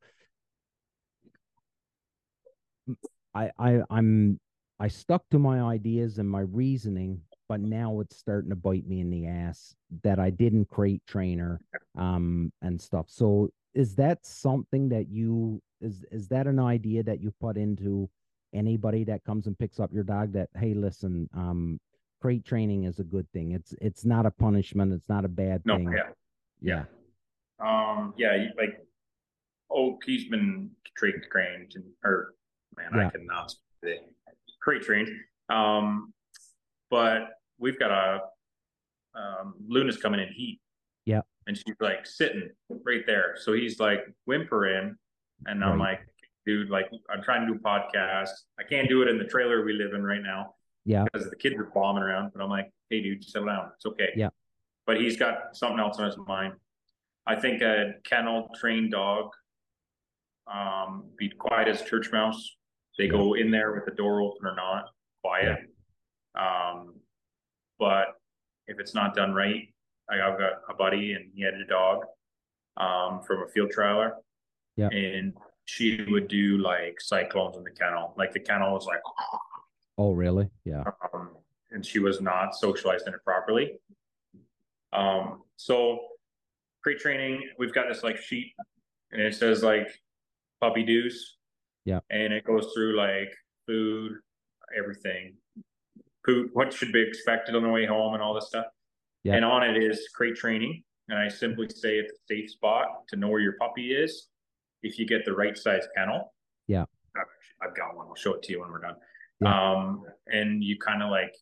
I I I'm I stuck to my ideas and my reasoning, but now it's starting to bite me in the ass that I didn't crate trainer um and stuff. So is that something that you is is that an idea that you put into anybody that comes and picks up your dog that hey listen um crate training is a good thing. It's it's not a punishment. It's not a bad thing. no, thing. yeah. Yeah. Um yeah like oh he's been crate trained and or man yeah. i cannot say crate trained um but we've got a um luna's coming in heat. Yeah. And she's like sitting right there. So he's like whimpering and I'm right. like, dude, like I'm trying to do a podcast. I can't do it in the trailer we live in right now. Yeah. Because the kids are bombing around. But I'm like, hey, dude, settle down. It's okay. Yeah. But he's got something else on his mind. I think a kennel trained dog, um, be quiet as church mouse. They yeah. go in there with the door open or not, quiet. Yeah. Um, but if it's not done right, I've got a buddy and he had a dog um, from a field trialer yeah. And she would do like cyclones in the kennel. Like the kennel was like, oh, really? Yeah. Um, and she was not socialized in it properly. Um, so pre training, we've got this like sheet and it says like puppy dues. Yeah. And it goes through like food, everything, poop, what should be expected on the way home and all this stuff. Yeah. And on it is crate training. And I simply say it's a safe spot to know where your puppy is if you get the right size kennel. Yeah. I've got one. I'll show it to you when we're done. Yeah. Um, and you kind of like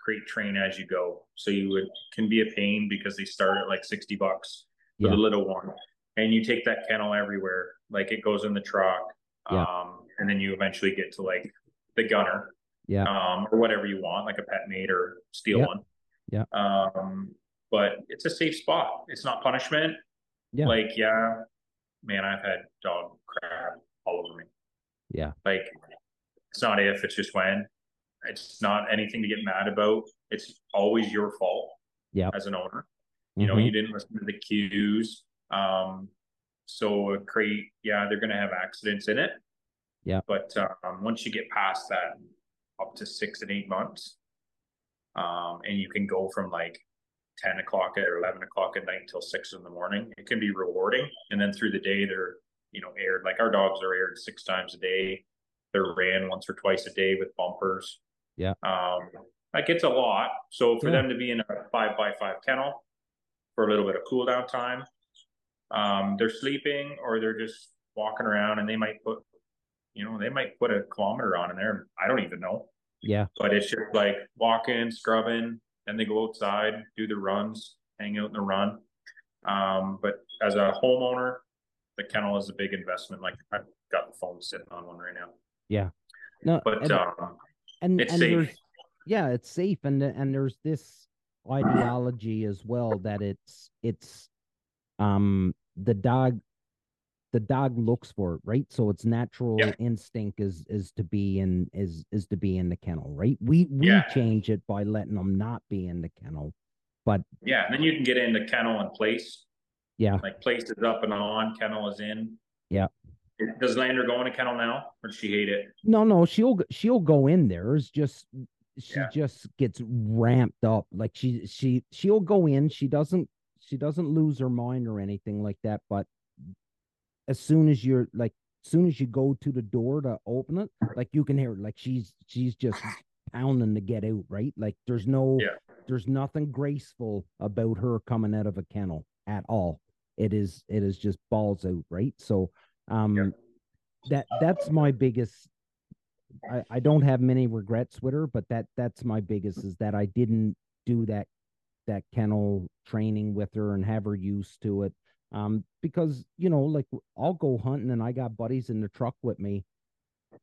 create train as you go. So you would can be a pain because they start at like 60 bucks for yeah. the little one. And you take that kennel everywhere. Like it goes in the truck. Yeah. Um, and then you eventually get to like the gunner. Yeah. Um, or whatever you want, like a Petmate or steel yeah. one. Yeah. Um, but it's a safe spot. It's not punishment. Yeah. Like, yeah, man, I've had dog crap all over me. Yeah. Like it's not if, it's just when. it's not anything to get mad about. It's always your fault. Yeah. As an owner, you mm-hmm. know, you didn't listen to the cues. Um, so a crate, yeah, they're going to have accidents in it. Yeah. But um, once you get past that, up to six and eight months, um, and you can go from like 10 o'clock or 11 o'clock at night until six in the morning, it can be rewarding. And then through the day, they're, you know, aired like our dogs are aired six times a day. They're ran once or twice a day with bumpers. Yeah. Um, like it's a lot. So for yeah. them to be in a five by five kennel for a little bit of cool down time, um, they're sleeping or they're just walking around and they might put, you know, they might put a kilometer on in there. I don't even know. Yeah. But it's just like walking, scrubbing, and they go outside, do the runs, hang out in the run. Um, but as a homeowner, the kennel is a big investment. Like I've got the phone sitting on one right now. Yeah. No, but and, um, and, it's and safe. Yeah, it's safe, and and there's this ideology as well that it's it's um the dog the dog looks for it, right? So its natural yeah. instinct is is to be in is is to be in the kennel, right? We we yeah. change it by letting them not be in the kennel, but yeah, and then you can get into kennel and place. Yeah, like place is up and on, kennel is in. Yeah. Does Lander go in a kennel now, or does she hate it? No, no, she'll she'll go in there. It's just she yeah. just gets ramped up. Like she she she'll go in. She doesn't she doesn't lose her mind or anything like that. But as soon as you're like, as soon as you go to the door to open it, like you can hear like she's she's just pounding to get out. Right? Like there's no yeah. there's nothing graceful about her coming out of a kennel at all. It is it is just balls out. Right? So um. Yeah. That that's my biggest I, I don't have many regrets with her, but that that's my biggest is that I didn't do that that kennel training with her and have her used to it. Um, because you know, like I'll go hunting and I got buddies in the truck with me.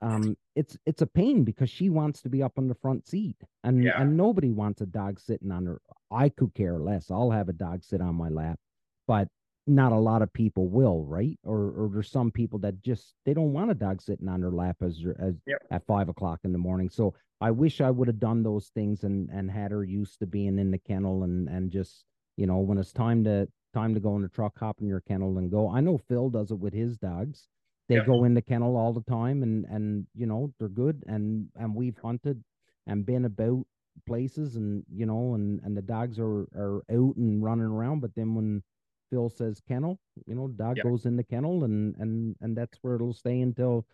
Um, it's it's a pain because she wants to be up on the front seat, and yeah. and nobody wants a dog sitting on her. I could care less. I'll have a dog sit on my lap, but not a lot of people will, right? Or or there's some people that just they don't want a dog sitting on their lap as as yep. at five o'clock in the morning. So I wish I would have done those things and and had her used to being in the kennel and and just you know when it's time to time to go in the truck, hop in your kennel and go. I know Phil does it with his dogs. They yep. go in the kennel all the time and and you know they're good and and we've hunted and been about places and you know and and the dogs are are out and running around but then when Phil says kennel, you know, dog goes in the kennel and and and that's where it'll stay until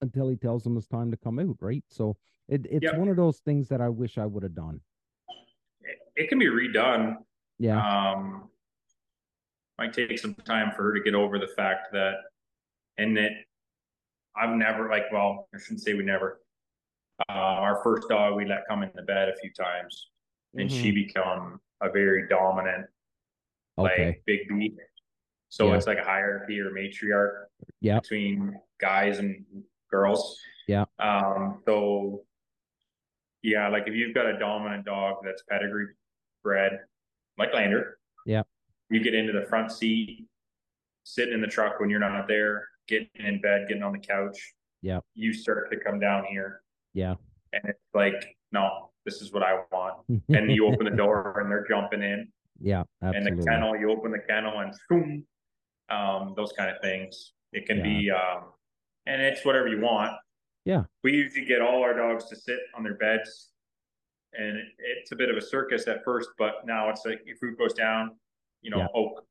until he tells them it's time to come out, right? So it, it's one of those things that I wish I would have done. It, it can be redone. Yeah. Um might take some time for her to get over the fact that and that I've never like well, I shouldn't say we never. Uh, our first dog we let come in the bed a few times and mm-hmm. she become a very dominant okay. like Big B. So yeah. it's like a hierarchy or matriarch yeah. between guys and girls. Yeah. Um, so yeah, like if you've got a dominant dog that's pedigree bred, like Lander, you get into the front seat, sitting in the truck when you're not there, getting in bed, getting on the couch. Yeah. You start to come down here. Yeah. And it's like, no, this is what I want. (laughs) and you open the door and they're jumping in. Yeah, absolutely. And the kennel, you open the kennel and boom, um, those kind of things. It can yeah. be, um, and it's whatever you want. Yeah. We usually get all our dogs to sit on their beds, and it, it's a bit of a circus at first, but now it's like your food goes down, you know, yeah. Oak,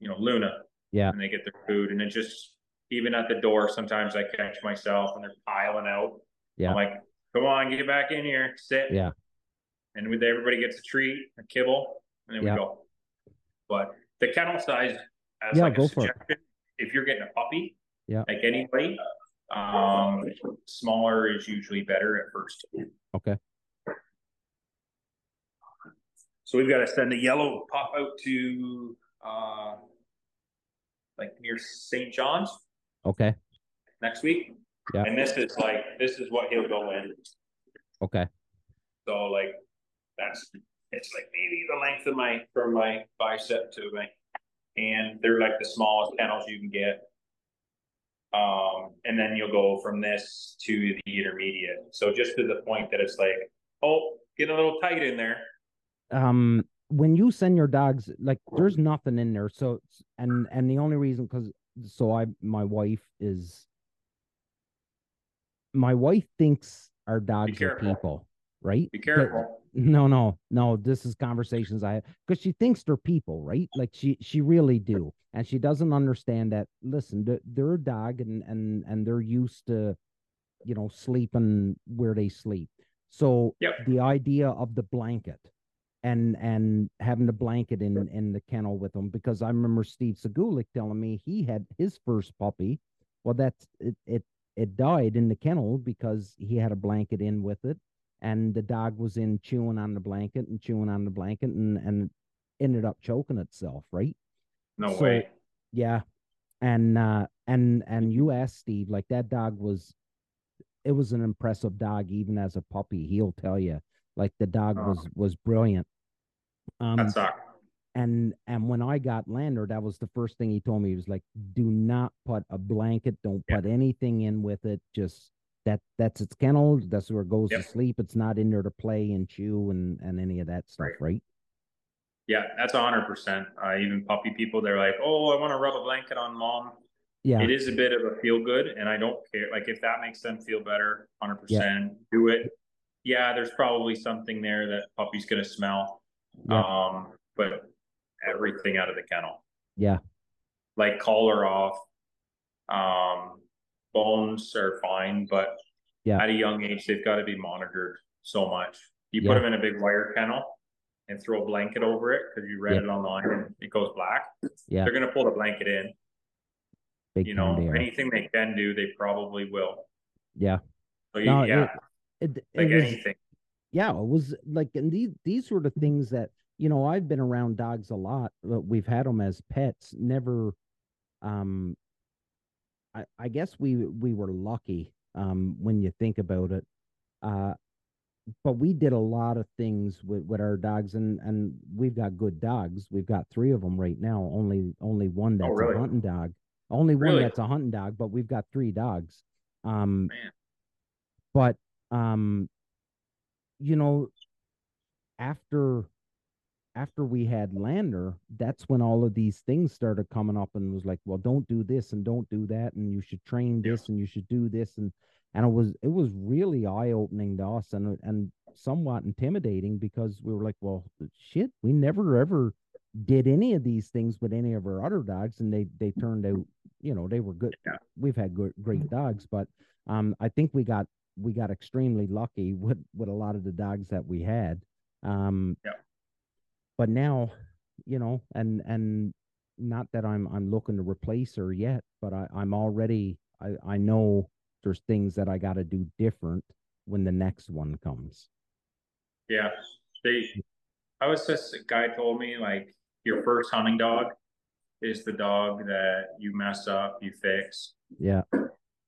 you know, Luna, yeah, and they get their food, and it just even at the door, sometimes I catch myself and they're piling out. Yeah, I'm like, come on, get back in here, sit. Yeah, and with everybody gets a treat, a kibble, and then yeah. we go. But the kennel size, as yeah, like go for it. if you're getting a puppy, yeah, like anybody, um, smaller is usually better at first. Okay. So we've got to send a yellow pop out to uh, like near St. John's. Okay. Next week. Yeah. And this is like this is what he'll go in. Okay. So like that's it's like maybe the length of my from my bicep to my hand. They're like the smallest kennels you can get. Um, and then you'll go from this to the intermediate. So just to the point that it's like, oh, get a little tight in there. Um, when you send your dogs, like there's nothing in there. So and and the only reason because so I my wife is my wife thinks our dogs are people, right? Be careful. But, no, no, no. This is conversations I because she thinks they're people, right? Like she she really do, and she doesn't understand that. Listen, they're a dog, and and and they're used to, you know, sleeping where they sleep. So yep. the idea of the blanket and and having a blanket in in the kennel with him because I remember Steve Segulik telling me he had his first puppy. Well, that's it. It it died in the kennel because he had a blanket in with it, and the dog was in chewing on the blanket and chewing on the blanket and and ended up choking itself. Right? No so, way. Yeah, and uh and and you asked Steve like that dog was, it was an impressive dog even as a puppy. He'll tell you like the dog oh. was was brilliant. Um, that sucked. And and when I got Lander, that was the first thing he told me. He was like, "Do not put a blanket. Don't put anything in with it. Just that that's its kennel. That's where it goes yep. to sleep. It's not in there to play and chew and and any of that stuff, right?" right? Yeah, that's a hundred percent. Uh, even puppy people, they're like, "Oh, I want to rub a blanket on mom." Yeah, it is a bit of a feel good, and I don't care. Like if that makes them feel better, hundred percent, do it yeah, there's probably something there that puppy's gonna smell. Yeah. Um, but everything out of the kennel. Yeah. Like collar off. Um, bones are fine, but yeah, at a young age they've got to be monitored so much. You yeah. put them in a big wire kennel and throw a blanket over it because you read yeah. it online and it goes black. Yeah, they're gonna pull the blanket in. Big you know, anything they can do, they probably will. Yeah. So you, no, yeah, it, it, like it was, anything. Yeah, it was like, and these these were the things that you know I've been around dogs a lot. But we've had them as pets. Never, um, I I guess we we were lucky. Um, when you think about it, uh, but we did a lot of things with, with our dogs and and we've got good dogs we've got three of them right now only only one that's oh, really? a hunting dog only one really? that's a hunting dog but we've got three dogs um Man. but um you know after after we had lander that's when all of these things started coming up and was like well don't do this and don't do that and you should train this and you should do this and and it was it was really eye-opening to us and and somewhat intimidating because we were like well shit we never ever did any of these things with any of our other dogs and they they turned out you know they were good. Yeah. we've had good, great dogs but um i think we got we got extremely lucky with with a lot of the dogs that we had. Um, yeah. But now, you know, and and not that I'm I'm looking to replace her yet, but I, I'm already I I know there's things that I got to do different when the next one comes. Yeah, they. I was just a guy told me like your first hunting dog is the dog that you mess up, you fix. Yeah.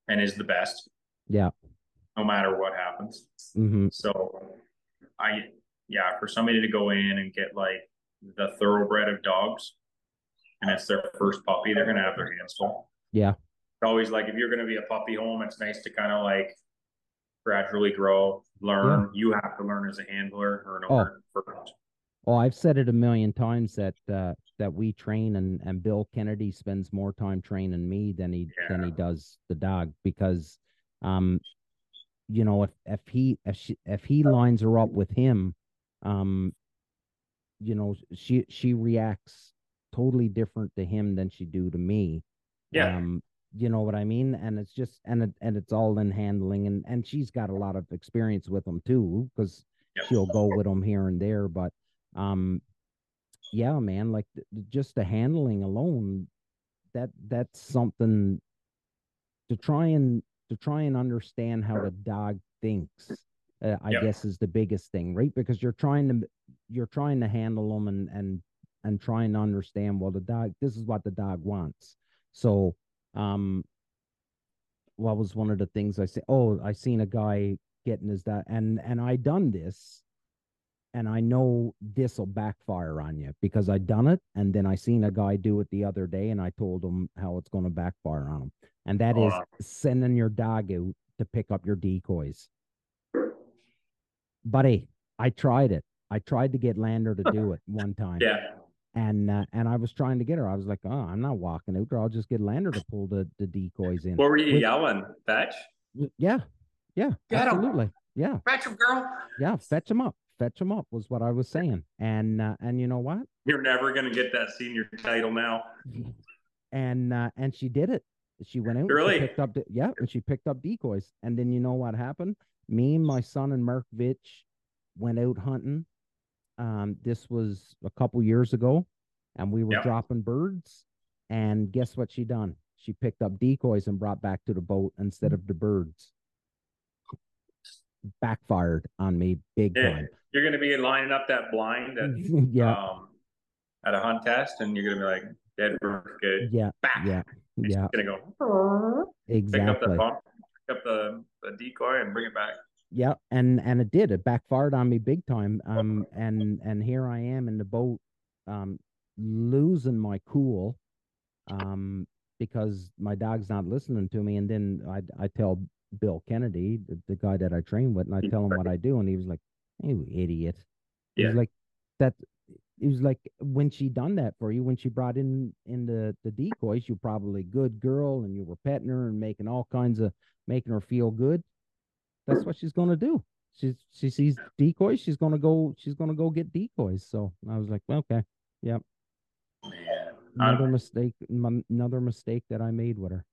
And is the best. Yeah no matter what happens. Mm-hmm. So I, yeah, for somebody to go in and get like the thoroughbred of dogs and it's their first puppy, they're going to have their hands full. Yeah. It's always like if you're going to be a puppy home, it's nice to kind of like gradually grow, learn. Yeah. You have to learn as a handler or an owner oh. first. Oh, I've said it a million times that uh, that we train and and Bill Kennedy spends more time training me than he yeah. than he does the dog because um you know, if if he if she if he lines her up with him, um, you know, she she reacts totally different to him than she do to me. Yeah. Um, you know what I mean? And it's just and it and it's all in handling and and she's got a lot of experience with them too because yep. she'll go with them here and there. But um, yeah, man, like just the handling alone, that that's something to try and to try and understand how the dog thinks uh, i yep. guess is the biggest thing right? Because you're trying to you're trying to handle them and and and trying to understand well the dog this is what the dog wants. So um what was one of the things i said oh i seen a guy getting his dog and and i done this and I know this will backfire on you because I done it, and then I seen a guy do it the other day, and I told him how it's going to backfire on him, and that is sending your dog out to pick up your decoys. Buddy, I tried it. I tried to get Lander to do (laughs) it one time. Yeah. And uh, and I was trying to get her. I was like, oh, I'm not walking out there. I'll just get Lander to pull the, the decoys in. What were you With, yelling? Fetch? Yeah. Yeah. Get absolutely. Him. Yeah. Fetch him, girl. Yeah. Fetch him up. Fetch him up was what I was saying. And uh, and you know what? You're never gonna get that senior title now. And uh, and she did it. She went out. Really? picked up. Yeah, and she picked up decoys. And then you know what happened? Me, my son, and Mark Vitch went out hunting. Um, this was a couple years ago, and we were yep. dropping birds. And guess what she done? She picked up decoys and brought back to the boat instead of the birds. Backfired on me big yeah. time. You're going to be lining up that blind at, (laughs) yeah. Um, at a hunt test, and you're going to be like, dead good. Yeah. Back. Yeah. Yeah. Going to go, exactly. Pick up the, pick up the, the decoy and bring it back yeah and and it did it backfired on me big time um and and here i am in the boat um losing my cool um because my dog's not listening to me and then i i tell bill kennedy the, the guy that i train with and i tell him what i do and he was like you idiot yeah. he was like that it was like when she done that for you when she brought in in the the decoys you probably good girl and you were petting her and making all kinds of making her feel good that's what she's gonna do. She's she sees decoys. She's gonna go. She's gonna go get decoys. So I was like, well, okay, yep. Man, another I'm, mistake. Another mistake that I made with her.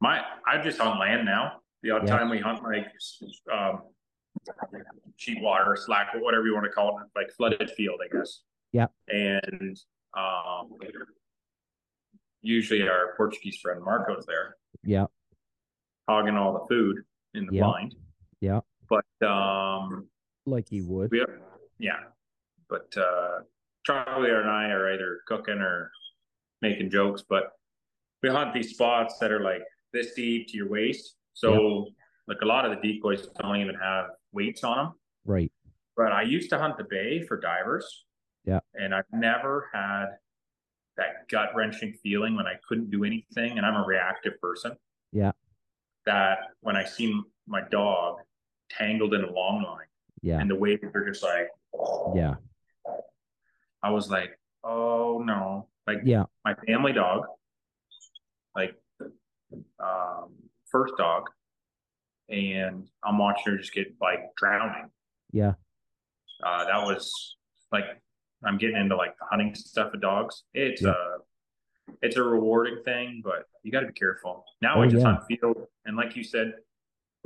My, I'm just on land now. The odd time we hunt like um, sheet water, slack, whatever you want to call it, like flooded field, I guess. Yeah. And um, usually our Portuguese friend Marco's there. Yeah. Hogging all the food in the yep. blind. Yeah. But um like he would. We, yeah. But uh Charlie and I are either cooking or making jokes, but we hunt these spots that are like this deep to your waist. So yep. like a lot of the decoys don't even have weights on them. Right. But I used to hunt the bay for divers. Yeah. And I've never had that gut wrenching feeling when I couldn't do anything and I'm a reactive person. Yeah that when I see my dog tangled in a long line, yeah, and the waves are just like, oh, yeah, I was like, oh no, like, yeah, my family dog, like, um, first dog, and I'm watching her just get like drowning. Yeah, uh, that was like I'm getting into like the hunting stuff of dogs. It's yeah. uh it's a rewarding thing, but you got to be careful. Now oh, I just yeah. hunt field, and like you said,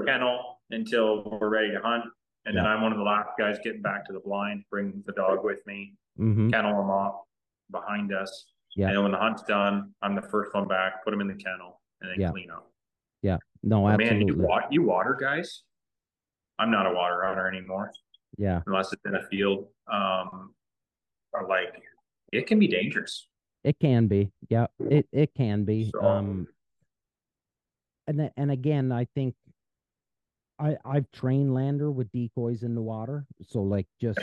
kennel until we're ready to hunt, and yeah. then I'm one of the last guys getting back to the blind, bring the dog with me, mm-hmm. kennel them off behind us. Yeah. And when the hunt's done, I'm the first one back, put them in the kennel, and then clean up. No, but absolutely. Man, you, water, you water guys. I'm not a water hunter anymore. Yeah. Unless it's in a field. Um, or like it can be dangerous. It can be. Yeah, it it can be. So, um and and again, I think I I've trained Lander with decoys in the water. So like just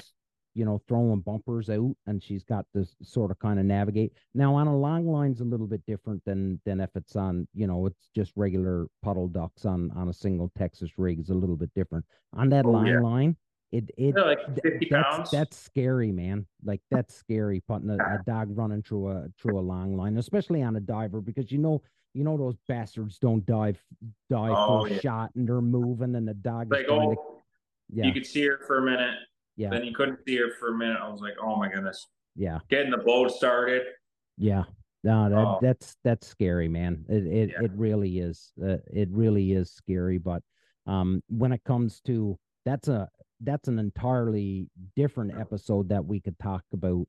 you know throwing bumpers out and she's got this sort of kind of navigate now on a long line's a little bit different than than if it's on you know it's just regular puddle ducks on on a single texas rig is a little bit different on that oh, long yeah. line it it yeah, like 50 that's, pounds. that's scary, man. Like that's scary putting a, a, dog running through a through a long line, especially on a diver, because you know you know those bastards don't dive dive oh, for a shot and they're moving and the dog like, oh, to, yeah. You could see her for a minute. Yeah. Then you couldn't see her for a minute. I was like, oh my goodness. Yeah. Getting the boat started. Yeah. No, that, oh. that's that's scary, man. It it, yeah. it really is. Uh, it really is scary. But um, when it comes to that's a that's an entirely different episode that we could talk about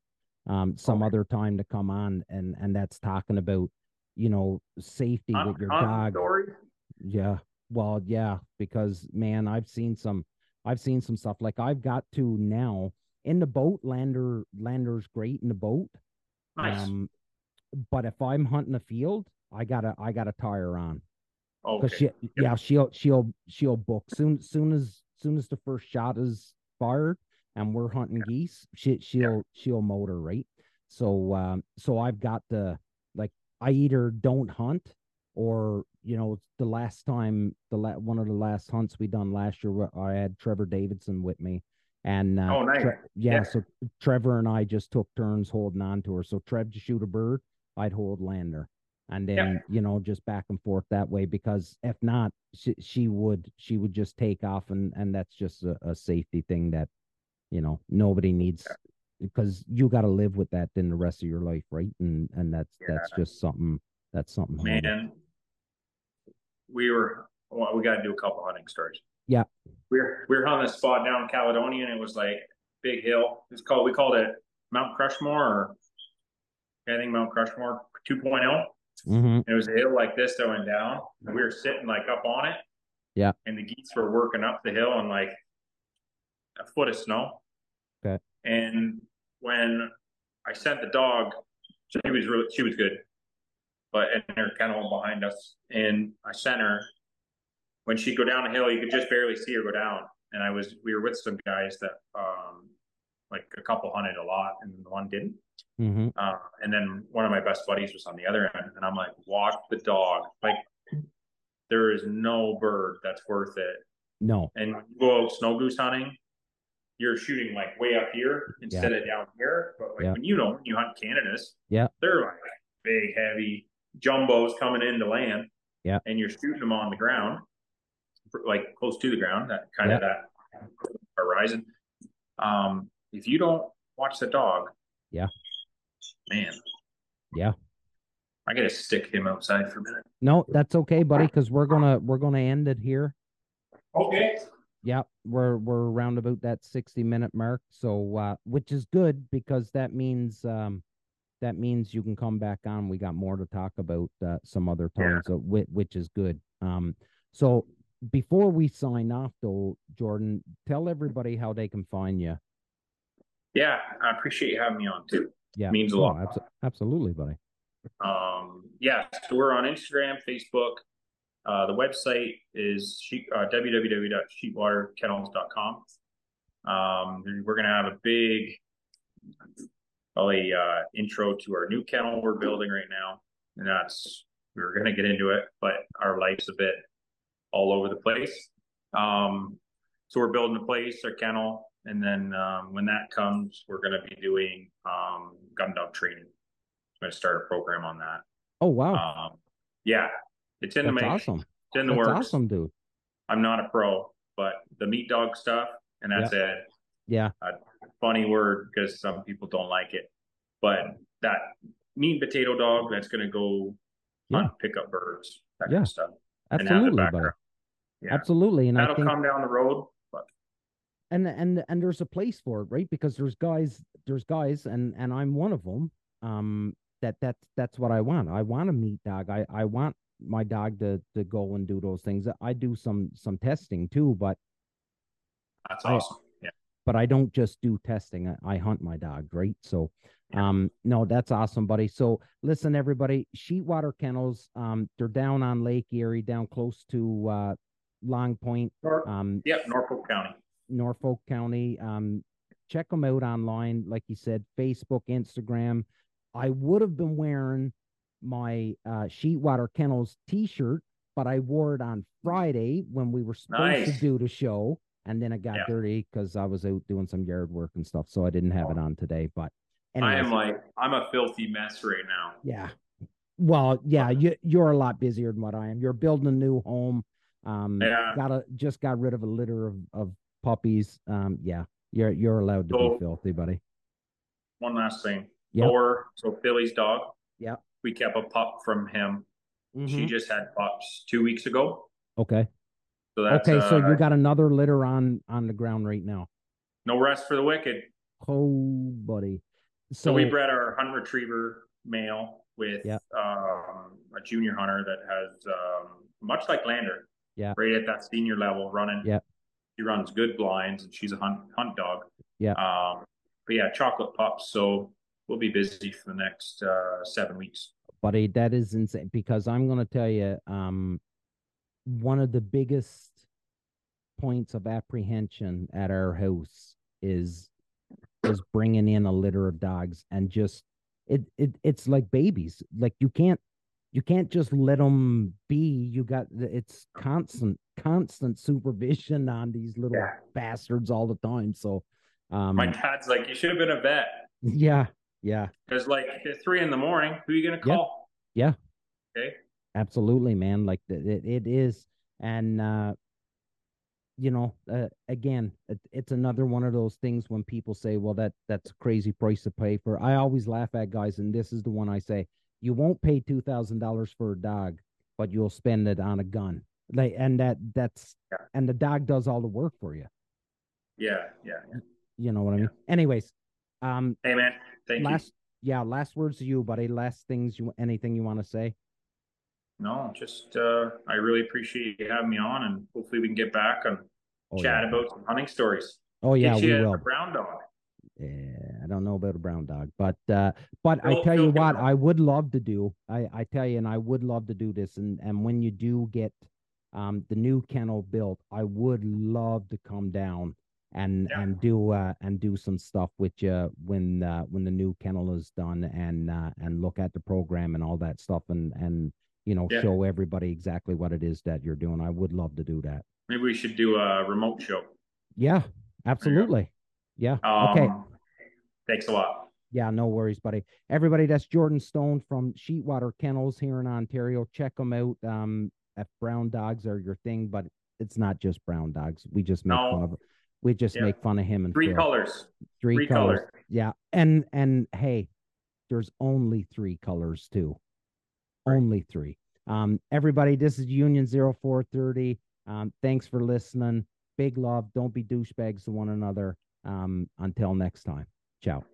um some okay. other time to come on and and that's talking about you know safety I'm, with your I'm dog sorry. yeah well yeah because man i've seen some i've seen some stuff like i've got to now in the boat lander lander's great in the boat nice. um but if i'm hunting a field i gotta i gotta tie her on because okay. she yeah she'll she'll she'll book soon soon as soon as the first shot is fired and we're hunting geese, she she'll yeah. she'll motor right. So um, so I've got the like I either don't hunt or you know the last time the la- one of the last hunts we done last year I had Trevor Davidson with me and uh, oh, nice. Tre- yeah, yeah, so Trevor and I just took turns holding on to her. So Trev to shoot a bird, I'd hold Lander, and then yeah. you know just back and forth that way. Because if not, she, she would she would just take off, and and that's just a, a safety thing that you know nobody needs because you got to live with that then the rest of your life, right? And and that's yeah. that's just something that's something. Man, we were well, we got to do a couple hunting stories. Yeah, we are we are on this spot down in Caledonia, and it was like big hill. It's called we called it Mount Crushmore or anything Mount Crushmore 2 mm-hmm. It was a hill like this that went down, and we were sitting like up on it. Yeah, and the geese were working up the hill and like a foot of snow. Okay. And when I sent the dog, she was really she was good, but and her kennel behind us, and I sent her. When she'd go down the hill, you could just barely see her go down. And I was we were with some guys that um like a couple hunted a lot, and one didn't. Mm-hmm. Uh, and then one of my best buddies was on the other end, and I'm like, walk the dog. Like there is no bird that's worth it. No. And you go snow goose hunting, you're shooting like way up here instead yeah. of down here. But like yeah. when you know when you hunt Canadas, yeah, they're like big, heavy jumbos coming in to land. Yeah, and you're shooting them on the ground, like close to the ground, that kind yeah. of that horizon. Um, if you don't watch the dog, yeah, man, yeah, I gotta stick him outside for a minute. No, that's okay, buddy, because we're gonna we're gonna end it here. Okay. Yeah, we're we're around about that 60 minute mark. So uh which is good because that means um that means you can come back on. We got more to talk about uh, some other times, yeah. uh, which, which is good. Um so before we sign off though, Jordan, tell everybody how they can find you. Yeah, I appreciate you having me on too. Yeah. It means a lot. abso- absolutely, buddy. Um yeah, so we're on Instagram, Facebook, uh, the website is sheep, uh, www.sheetwaterkennels.com. Um, we're going to have a big, probably uh, intro to our new kennel we're building right now, and that's we're going to get into it, but our life's a bit all over the place. Um, so we're building a place, our kennel, and then um, when that comes, we're going to be doing um, gun dog training. I'm going to start a program on that. Oh wow! Um, yeah, it's in That's the making. Awesome. It's in the That's works. Awesome, dude. I'm not a pro, but the meat dog stuff, and that's yeah. it. Yeah. Funny word because some people don't like it, but that meat potato dog that's going to go yeah. hunt, pick up birds, that yeah. kind of stuff. Absolutely, buddy. Yeah. Absolutely, and that'll think... come down the road. But and and and there's a place for it, right? Because there's guys, there's guys, and and I'm one of them. Um, that that's that's what I want. I want a meat dog. I I want my dog to to go and do those things. I do some some testing too, but that's awesome. But I don't just do testing. I, I hunt my dog, right? So um no, that's awesome, buddy. So listen, everybody, Sheetwater Kennels, um, they're down on Lake Erie, down close to uh Long Point. Um yep, Norfolk County. Norfolk County. Um check them out online, like you said, Facebook, Instagram. I would have been wearing my uh, Sheetwater Kennels T-shirt, but I wore it on Friday when we were supposed nice. to do the show, and then it got yeah. dirty because I was out doing some yard work and stuff, so I didn't have it on today. But anyways, I am like I'm a filthy mess right now. Yeah. Well, yeah, you you're a lot busier than what I am. You're building a new home. Um, yeah. got a just got rid of a litter of, of puppies. Um, yeah, you're you're allowed to so, be filthy, buddy. One last thing. Yep. Thor, so Philly's dog. Yeah we kept a pup from him. Mm-hmm. She just had pups two weeks ago. Okay. So that's, okay, so uh, you got another litter on on the ground right now. No rest for the wicked. Oh, buddy. So, so we bred our hunt retriever male with yep. um, a junior hunter that has um, much like Lander. Yeah. Right at that senior level, running. Yeah. She runs good blinds, and she's a hunt hunt dog. Yeah. Um, but yeah, chocolate pups. So we'll be busy for the next uh, seven weeks. Buddy, that is insane because I'm going to tell you, um, one of the biggest points of apprehension at our house is is bringing in a litter of dogs and just it it it's like babies. Like you can't you can't just let them be. You got it's constant constant supervision on these little yeah. bastards all the time. So um my dad's like, you should have been a vet. Yeah, yeah. Because like at three in the morning, who are you gonna call? Yeah. yeah. Okay. Absolutely, man. Like it, it is, and uh you know, uh, again, it, it's another one of those things when people say, "Well, that that's a crazy price to pay for." I always laugh at guys, and this is the one I say: you won't pay two thousand dollars for a dog, but you'll spend it on a gun. Like, and that that's yeah. and the dog does all the work for you. Yeah, yeah. yeah. You know what I mean? Anyways, um, hey man, thank last, you. Yeah, last words to you, buddy. Last things you anything you want to say? No, just uh, I really appreciate you having me on, and hopefully we can get back and oh, chat yeah. about some hunting stories. Oh yeah, we will. brown dog. Yeah, I don't know about a brown dog, but uh, but I tell you what, I would love to do. I I tell you, and I would love to do this. And and when you do get um the new kennel built, I would love to come down and yeah. and do uh and do some stuff with you when uh when the new kennel is done and uh and look at the program and all that stuff and and you know, yeah. show everybody exactly what it is that you're doing. I would love to do that. Maybe we should do a remote show. Yeah, absolutely. Yeah. Um, okay. Thanks a lot. Yeah, no worries, buddy. Everybody, that's Jordan Stone from Sheetwater Kennels here in Ontario. Check them out. Um, if brown dogs are your thing, but it's not just brown dogs. We just make no. fun of we just yeah. make fun of him and three Phil. colors. Three, three colors. colors. Yeah. And and hey, there's only three colors too only three. Um, everybody, this is Union 0430. Um, thanks for listening. Big love. Don't be douchebags to one another. Um, until next time. Ciao.